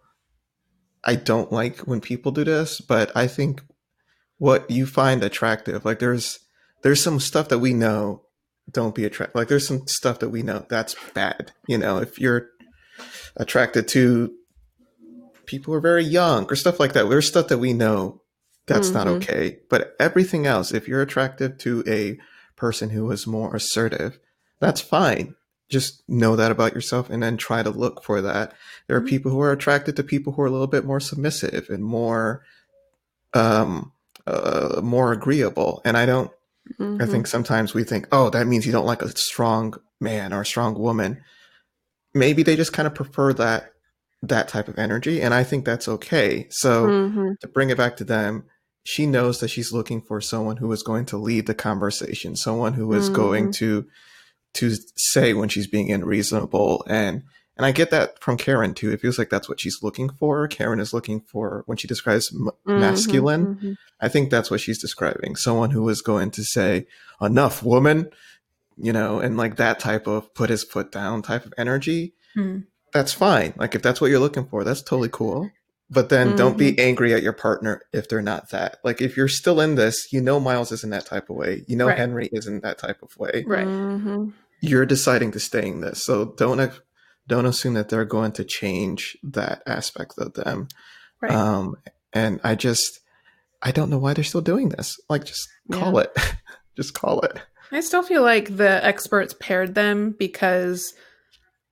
i don't like when people do this but i think what you find attractive like there's there's some stuff that we know don't be attracted like there's some stuff that we know that's bad you know if you're attracted to people who are very young or stuff like that there's stuff that we know that's not Mhm. okay but everything else if you're attracted to a person who is more assertive that's fine just know that about yourself and then try to look for that there are Mhm. people who are attracted to people who are a little bit more submissive and more um uh, more agreeable and i don't I Mhm. think sometimes we think, oh, that means you don't like a strong man or a strong woman. Maybe they just kind of prefer that that type of energy, and I think that's okay. So Mhm. to bring it back to them, she knows that she's looking for someone who is going to lead the conversation, someone who is going to to say when she's being unreasonable and and I get that from Karen too. It feels like that's what she's looking for. Karen is looking for when she describes m- Mhm, masculine. mhm. I think that's what she's describing. Someone who is going to say, enough, woman, you know, and like that type of put his foot down type of energy. Hmm. That's fine. Like if that's what you're looking for, that's totally cool. But then don't be angry at your partner if they're not that. Like if you're still in this, you know Miles isn't that type of way. You know Right. Henry isn't that type of way. right Mhm. You're deciding to stay in this. So don't don't assume that they're going to change that aspect of them. right Um, and I just, I don't know why they're still doing this. Like, just call it. *laughs* just call it. I still feel like the experts paired them because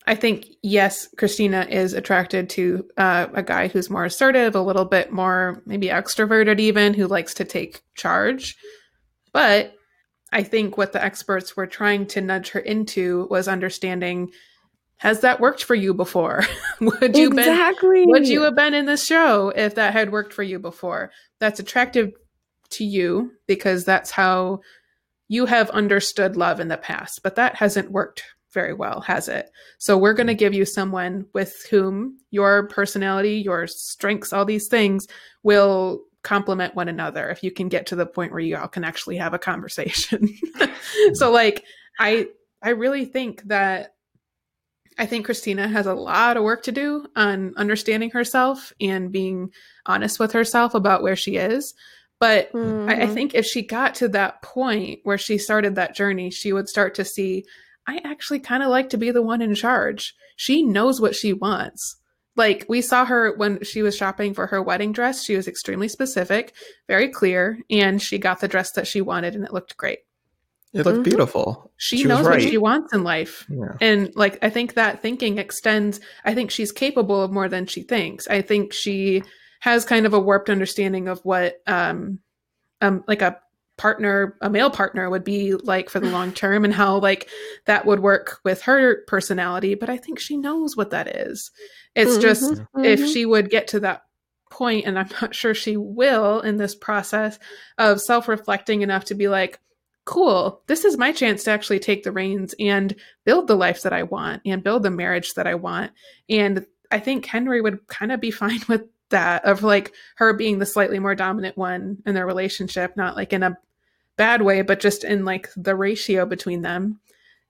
I think, yes, Christina is attracted to uh, a guy who's more assertive, a little bit more maybe extroverted, even, who likes to take charge. But I think what the experts were trying to nudge her into was understanding has that worked for you before? *laughs* would you been exactly. would you have been in this show if that had worked for you before? That's attractive to you because that's how you have understood love in the past, but that hasn't worked very well, has it? So we're going to give you someone with whom your personality, your strengths, all these things will complement one another if you can get to the point where you all can actually have a conversation. *laughs* so like I I really think that I think Christina has a lot of work to do on understanding herself and being honest with herself about where she is. But I, I Mhm. think if she got to that point where she started that journey, she would start to see, I actually kind of like to be the one in charge. She knows what she wants. Like we saw her when she was shopping for her wedding dress, she was extremely specific, very clear, and she got the dress that she wanted and it looked great. It looked Mhm. beautiful. She, She was knows what she wants in life. Yeah. And like I think that thinking extends I think she's capable of more than she thinks. I think she has kind of a warped understanding of what um um like a partner a male partner would be like for the *sighs* long term and how like that would work with her personality but i think she knows what that is. It's Mhm, just if mhm. she would get to that point and i'm not sure she will in this process of self-reflecting enough to be like cool this is my chance to actually take the reins and build the life that i want and build the marriage that i want. And i think henry would kind of be *laughs* fine with that of like her being the slightly more dominant one in their relationship not like in a bad way but just in like the ratio between them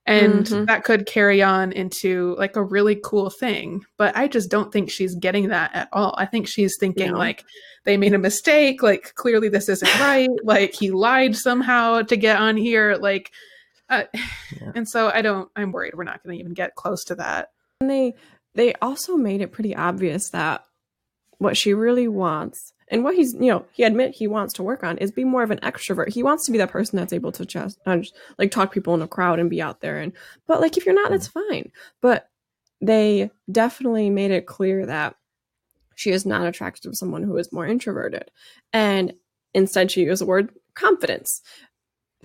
and Mhm. that could carry on into like a really cool thing but i just don't think she's getting that at all i think she's thinking No. like they made a mistake like clearly this isn't *laughs* right like he lied somehow to get on here like uh, Yeah. and so i don't i'm worried we're not going to even get close to that And they they also made it pretty obvious that what she really wants and what he's you know he admit he wants to work on is be more of an extrovert. He wants to be that person that's able to just, uh, like talk people in a crowd and be out there and but like if you're not that's fine. But they definitely made it clear that she is not attracted to someone who is more introverted. And instead she used the word confidence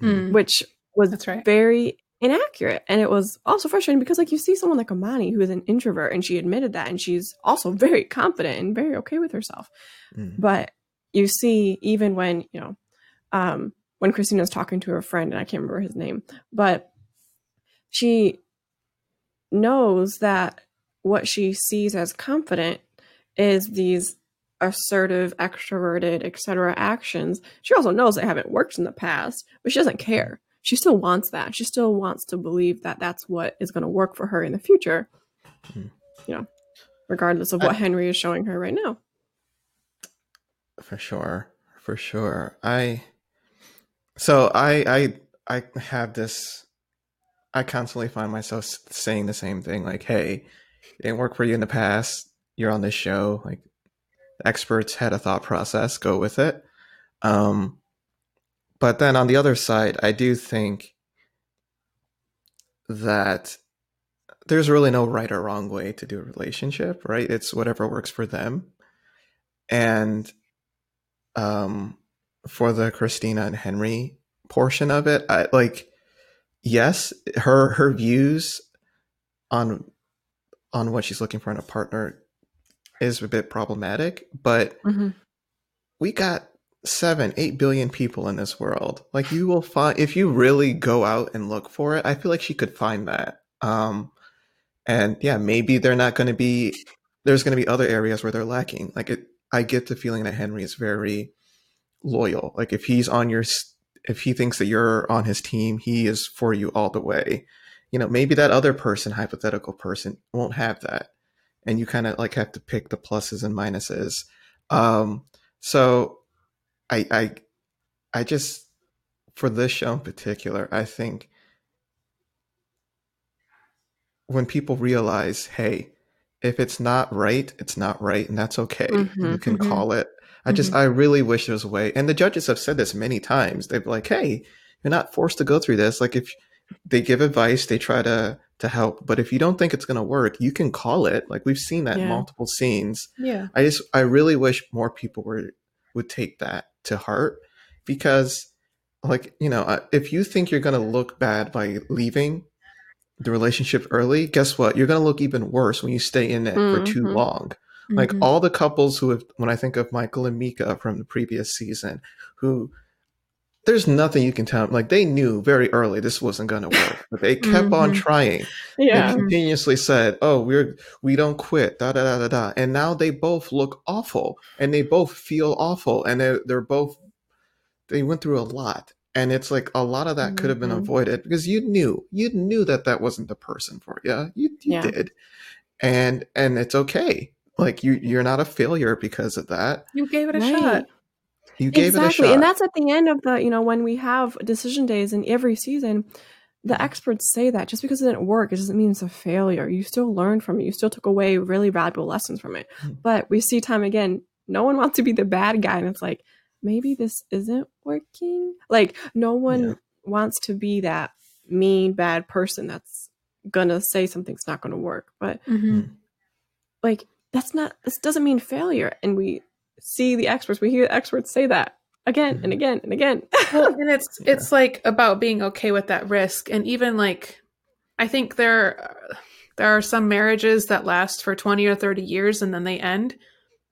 Mm, which was that's right. very inaccurate. And it was also frustrating because, like, you see someone like Amani who is an introvert and she admitted that, and she's also *laughs* very confident and very okay with herself. Mm. But you see, even when, you know, um, when Christina's talking to her friend, and I can't remember his name, but she knows that what she sees as confident is these assertive, extroverted, etc. actions. She also knows they haven't worked in the past, but she doesn't care. She still wants that. She still wants to believe that that's what is going to work for her in the future. Mhm. You know, regardless of I- what Henry is showing her right now. for sure for sure i so i i i have this i constantly find myself saying the same thing like hey it didn't work for you in the past you're on this show like experts had a thought process go with it um but then on the other side i do think that there's really no right or wrong way to do a relationship right? It's whatever works for them. And um for the Christina and Henry portion of it I like yes her her views on on what she's looking for in a partner is a bit problematic but we got seven eight billion people in this world. Like you will find if you really go out and look for it i feel like she could find that. Um and yeah maybe they're not going to be there's going to be other areas where they're lacking. Like it i get the feeling that henry is very loyal. Like if he's on your if he thinks that you're on his team he is for you all the way. You know maybe that other person hypothetical person won't have that. And you kind of like have to pick the pluses and minuses. Um so i i i just for this show in particular i think when people realize hey if it's not right it's not right and that's okay you Mhm, can mhm. call it i just i really wish there was a way and the judges have said this many times they're like hey you're not forced to go through this like if they give advice they try to to help but if you don't think it's going to work you can call it like we've seen that in Yeah. multiple scenes yeah I just I really wish more people were would take that to heart because like you know if you think you're going to look bad by leaving the relationship early guess what you're going to look even worse when you stay in it for too Mhm. long like Mhm. all the couples who have when I think of Michael and Mika from the previous season who there's nothing you can tell them. like they knew very early this wasn't going to work but they kept on Mhm. trying Yeah. and continuously said, "Oh, we're we don't quit." Da da da da da. And now they both look awful, and they both feel awful, and they they're both they went through a lot, and it's like a lot of that could have been Mhm. avoided because you knew you knew that that wasn't the person for you. You, you Yeah. did, and and it's okay. Like you you're not a failure because of that. you gave it a Right. shot You gave exactly it a shot. and that's at the end of the you know when we have decision days in every season the Mhm. experts say that just because it didn't work it doesn't mean it's a failure you still learned from it you still took away really valuable lessons from it Mhm. but we see time again no one *laughs* wants to be the bad guy and it's like maybe this isn't working like no one Yeah. wants to be that mean bad person that's gonna say something's not gonna work but Mhm. like that's not this doesn't mean failure and we see the experts we hear the experts say that again and again and again. well, and it's *laughs* yeah. it's like about being okay with that risk, and even like I think there there are some marriages that last for twenty or thirty years and then they end.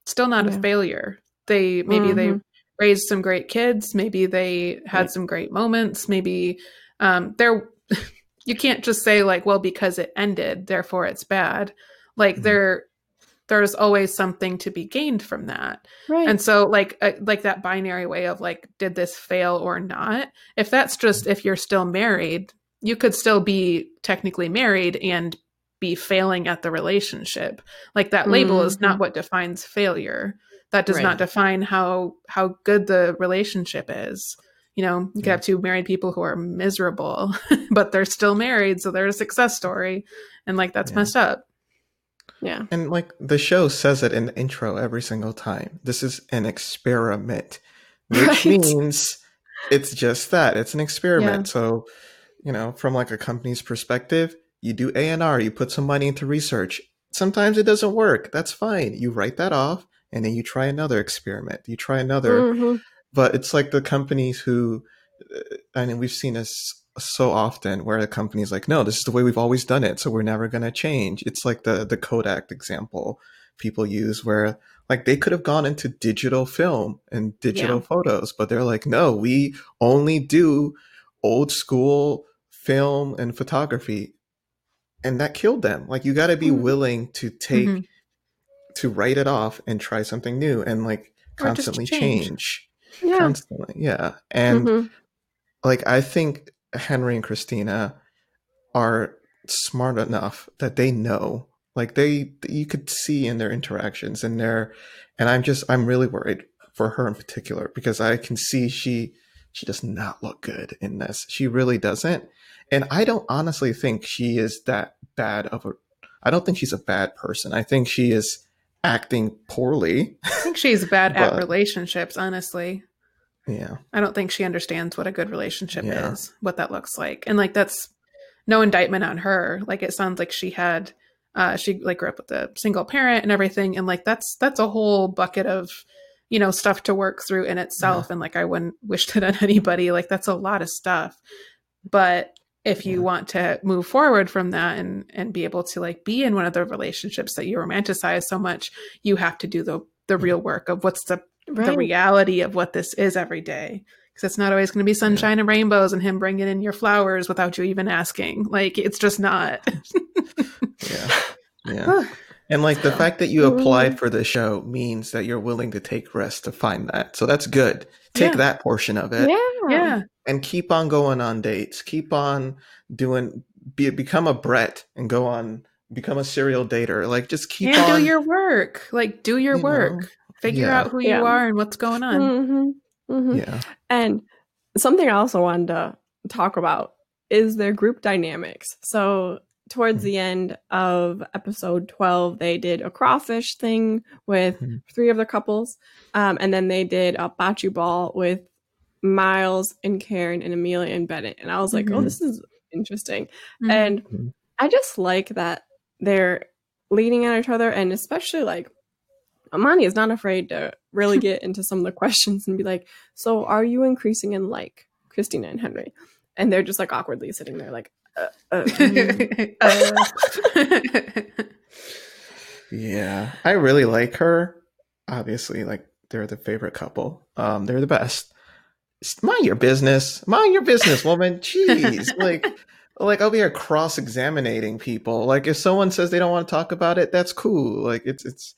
Still not yeah. a failure. They maybe mm-hmm. they raised some great kids. Maybe they had right. some great moments. Maybe um, there. *laughs* you can't just say like, well, because it ended, therefore it's bad. Like mm-hmm. there there's always something to be gained from that right and so like uh, like that binary way of like did this fail or not if that's just if you're still married you could still be technically married and be failing at the relationship like that label mm-hmm. is not mm-hmm. what defines failure that does right. not define how how good the relationship is you know you could have two married people who are miserable *laughs* but they're still married so they're a success story and like that's yeah. messed up yeah. And like the show says it in the intro every single time. This is an experiment, *laughs* which right. means it's just that. It's an experiment. Yeah. So, you know, from like a company's perspective, you do A&R, you put some money into research. Sometimes it doesn't work. That's fine. You write that off and then you try another experiment. You try another. Mm-hmm. But it's like the companies who uh, I mean, we've seen this so often where the company's like, no, this is the way we've always done it, so we're never going to change. It's like the the Kodak example people use where like they could have gone into digital film and digital yeah. photos, but they're like, no, we only do old school film and photography. And that killed them. Like you got to be mm-hmm. willing to take mm-hmm. to write it off and try something new and like constantly change. change. Yeah. Constantly. Yeah. And mm-hmm. like I think Henry and Christina are smart enough that they know like they you could see in their interactions and their and i'm just i'm really worried for her in particular because i can see she she does not look good in this. She really doesn't. And i don't honestly think she is that bad of a i don't think she's a bad person. I think she is acting poorly. I think she's bad at *laughs* relationships honestly yeah. I don't think she understands what a good relationship yeah. is, what that looks like. And like that's no indictment on her. Like it sounds like she had uh she like grew up with a single parent and everything and like that's that's a whole bucket of you know stuff to work through in itself yeah. and like I wouldn't wish that on *laughs* anybody. Like that's a lot of stuff. But if you yeah. want to move forward from that and and be able to like be in one of the relationships that you romanticize so much, you have to do the the real work of what's the right. the reality of what this is every day because it's not always going to be sunshine yeah. and rainbows and him bringing in your flowers without you even asking. Like it's just not. Yeah. Yeah. *sighs* And like the fact that you applied mm. for the show means that you're willing to take risks to find that. So that's good. Take yeah. that portion of it yeah. Yeah. and keep on going on dates. Keep on doing be become a brett and go on become a serial dater. Like just keep and on do your work. Like do your you work. know, figure yeah. out who yeah. you are and what's going on. Mm-hmm. Mm-hmm. Yeah. And something I also wanted to talk about is their group dynamics. So towards mm-hmm. the end of episode 12 they did a crawfish thing with mm-hmm. three of the couples um, and then they did a bocce ball with miles and karen and amelia and bennett and i was like oh mm-hmm. this is interesting mm-hmm. and mm-hmm. i just like that they're leaning on each other and especially like Amani is not afraid to really *laughs* get into some of the questions and be like, "So, are you increasing in like Christina and Henry?" And they're just like awkwardly sitting there, like, uh, uh, *laughs* mm. uh. "Yeah, I really like her. Obviously, like they're the favorite couple. Um, they're the best. Mind your business. Mind your business, woman. Jeez, *laughs* like." like I'll be here cross examining people. Like if someone says they don't want to talk about it, that's cool. Like it's it's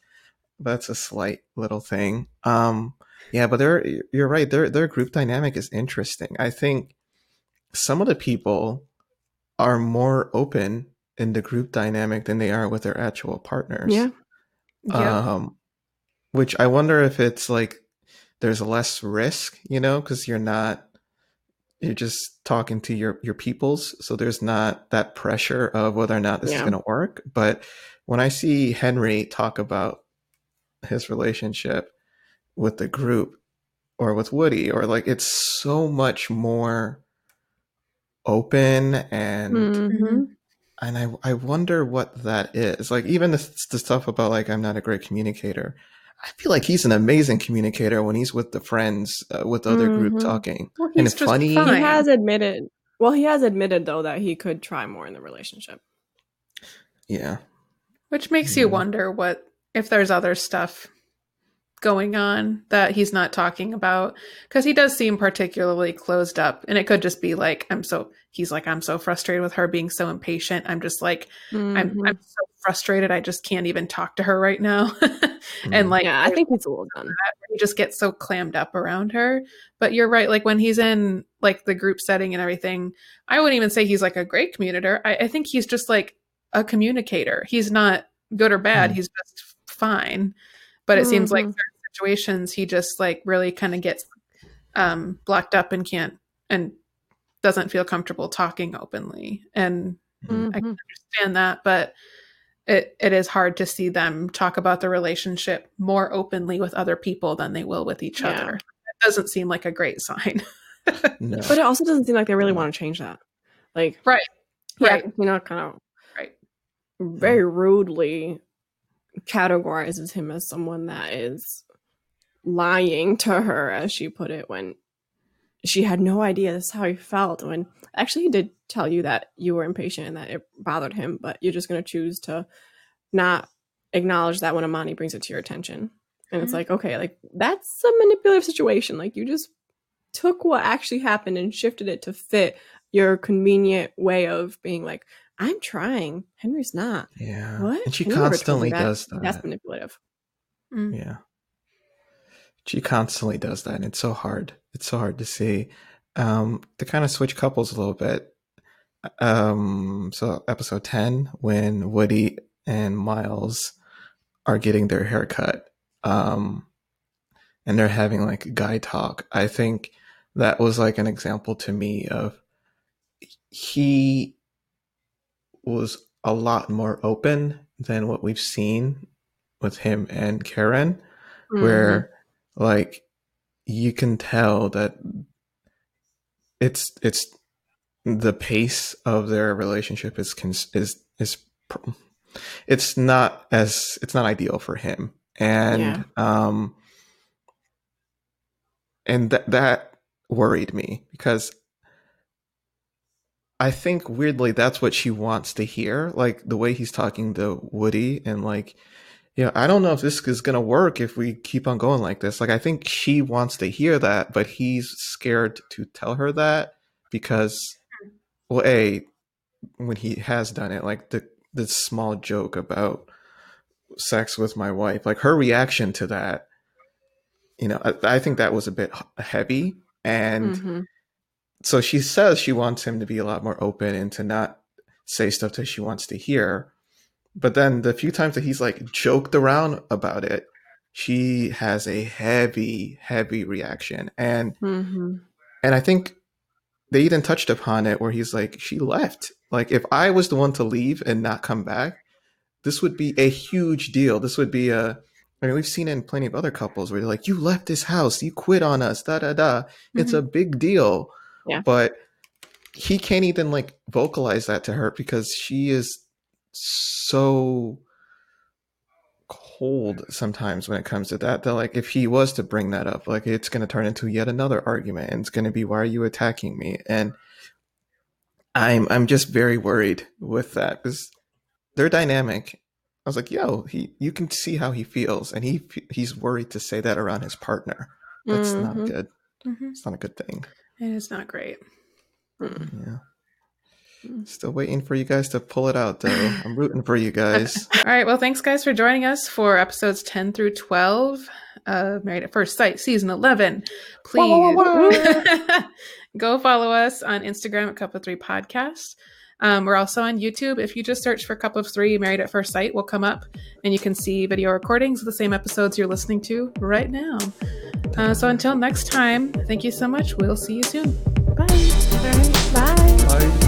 that's a slight little thing. Um, yeah, but they're you're right. Their their group dynamic is interesting. I think some of the people are more open in the group dynamic than they are with their actual partners. Yeah. yeah. Um, which I wonder if it's like there's less risk, you know, because you're not you're just talking to your your peoples, so there's not that pressure of whether or not this yeah. is going to work. But when I see Henry talk about his relationship with the group or with Woody or like it's so much more open and mm-hmm. and I I wonder what that is. Like even the, the stuff about like I'm not a great communicator. I feel like he's an amazing communicator when he's with the friends, uh, with the other group Mhm. talking. Well, And it's just funny. He He has admitted. Well, he has admitted though that he could try more in the relationship. Yeah. Which makes you wonder what if there's other stuff going on that he's not talking about because he does seem particularly closed up and it could just be like i'm so he's like i'm so frustrated with her being so impatient i'm just like I'm, Mhm. I'm so frustrated i just can't even talk to her right now Mhm. *laughs* and like yeah, I think he's a little done. he just gets so clammed up around her but you're right like when he's in like the group setting and everything i wouldn't even say he's like a great communicator i, I think he's just like a communicator he's not good or bad Mhm. he's just fine but it seems like Mhm. certain situations he just like really kind of gets um blocked up and can't and doesn't feel comfortable talking openly and Mhm. I can understand that, but it it is hard to see them talk about the relationship more openly with other people than they will with each Yeah. other. It doesn't seem like a great sign. No. But it also doesn't seem like they really want to change that. Like, Right. yeah, Right. you know, kind of Right. very rudely categorizes him as someone that is lying to her, as she put it, when she had no idea this is how he felt. When actually he did tell you that you were impatient and that it bothered him, but you're just going to choose to not acknowledge that when Amani brings it to your attention. And it's Mhm. like, okay, like that's a manipulative situation. Like you just took what actually happened and shifted it to fit your convenient way of being like, I'm trying. Henry's not. yeah. What? And she You never told me constantly that. does that. That's manipulative. Mm. Yeah. She constantly does that. And it's so hard. It's so hard to see. Um, to kind of switch couples a little bit. Um, so episode 10, when Woody and Miles are getting their haircut, um, and they're having like guy talk, I think that was like an example to me of he was a lot more open than what we've seen with him and Karen Mm-hmm. where like you can tell that it's it's the pace of their relationship is cons- is is it's not as it's not ideal for him and Yeah. um and that that worried me because I think weirdly that's what she wants to hear like the way he's talking to Woody and like yeah, I don't know if this is going to work if we keep on going like this. Like, I think she wants to hear that, but he's scared to tell her that because, well, A, when he has done it, like the, the small joke about sex with my wife, like her reaction to that, you know, I, I think that was a bit heavy. And Mhm. So she says she wants him to be a lot more open and to not say stuff that she wants to hear. But then the few times that he's like joked around about it, she has a heavy, heavy reaction. And Mhm. and I think they even touched upon it where he's like, she left. Like if I was the one to leave and not come back, this would be a huge deal. This would be a I mean, we've seen it in plenty of other couples where they're like, you left this house, you quit on us, da da da. It's a big deal. Yeah. But he can't even like vocalize that to her because she is so cold sometimes when it comes to that. That like if he was to bring that up, like it's gonna turn into yet another argument and it's gonna be why are you attacking me? And I'm I'm just very worried with that because they're dynamic. I was like, yo, he you can see how he feels, and he he's worried to say that around his partner. That's not Mhm. good. Mhm. It's not a good thing. It is not great. Yeah. Mm. Still waiting for you guys to pull it out, though. *laughs* I'm rooting for you guys. All right. Well, thanks, guys, for joining us for episodes 10 through 12 of Married at First Sight, season 11. Please *laughs* go follow us on Instagram at Cup of Three Podcast. Um, we're also on YouTube. If you just search for Cup of Three Married at First Sight, we'll come up and you can see video recordings of the same episodes you're listening to right now. Uh, so until next time, thank you so much. We'll see you soon. Bye. Bye. Bye.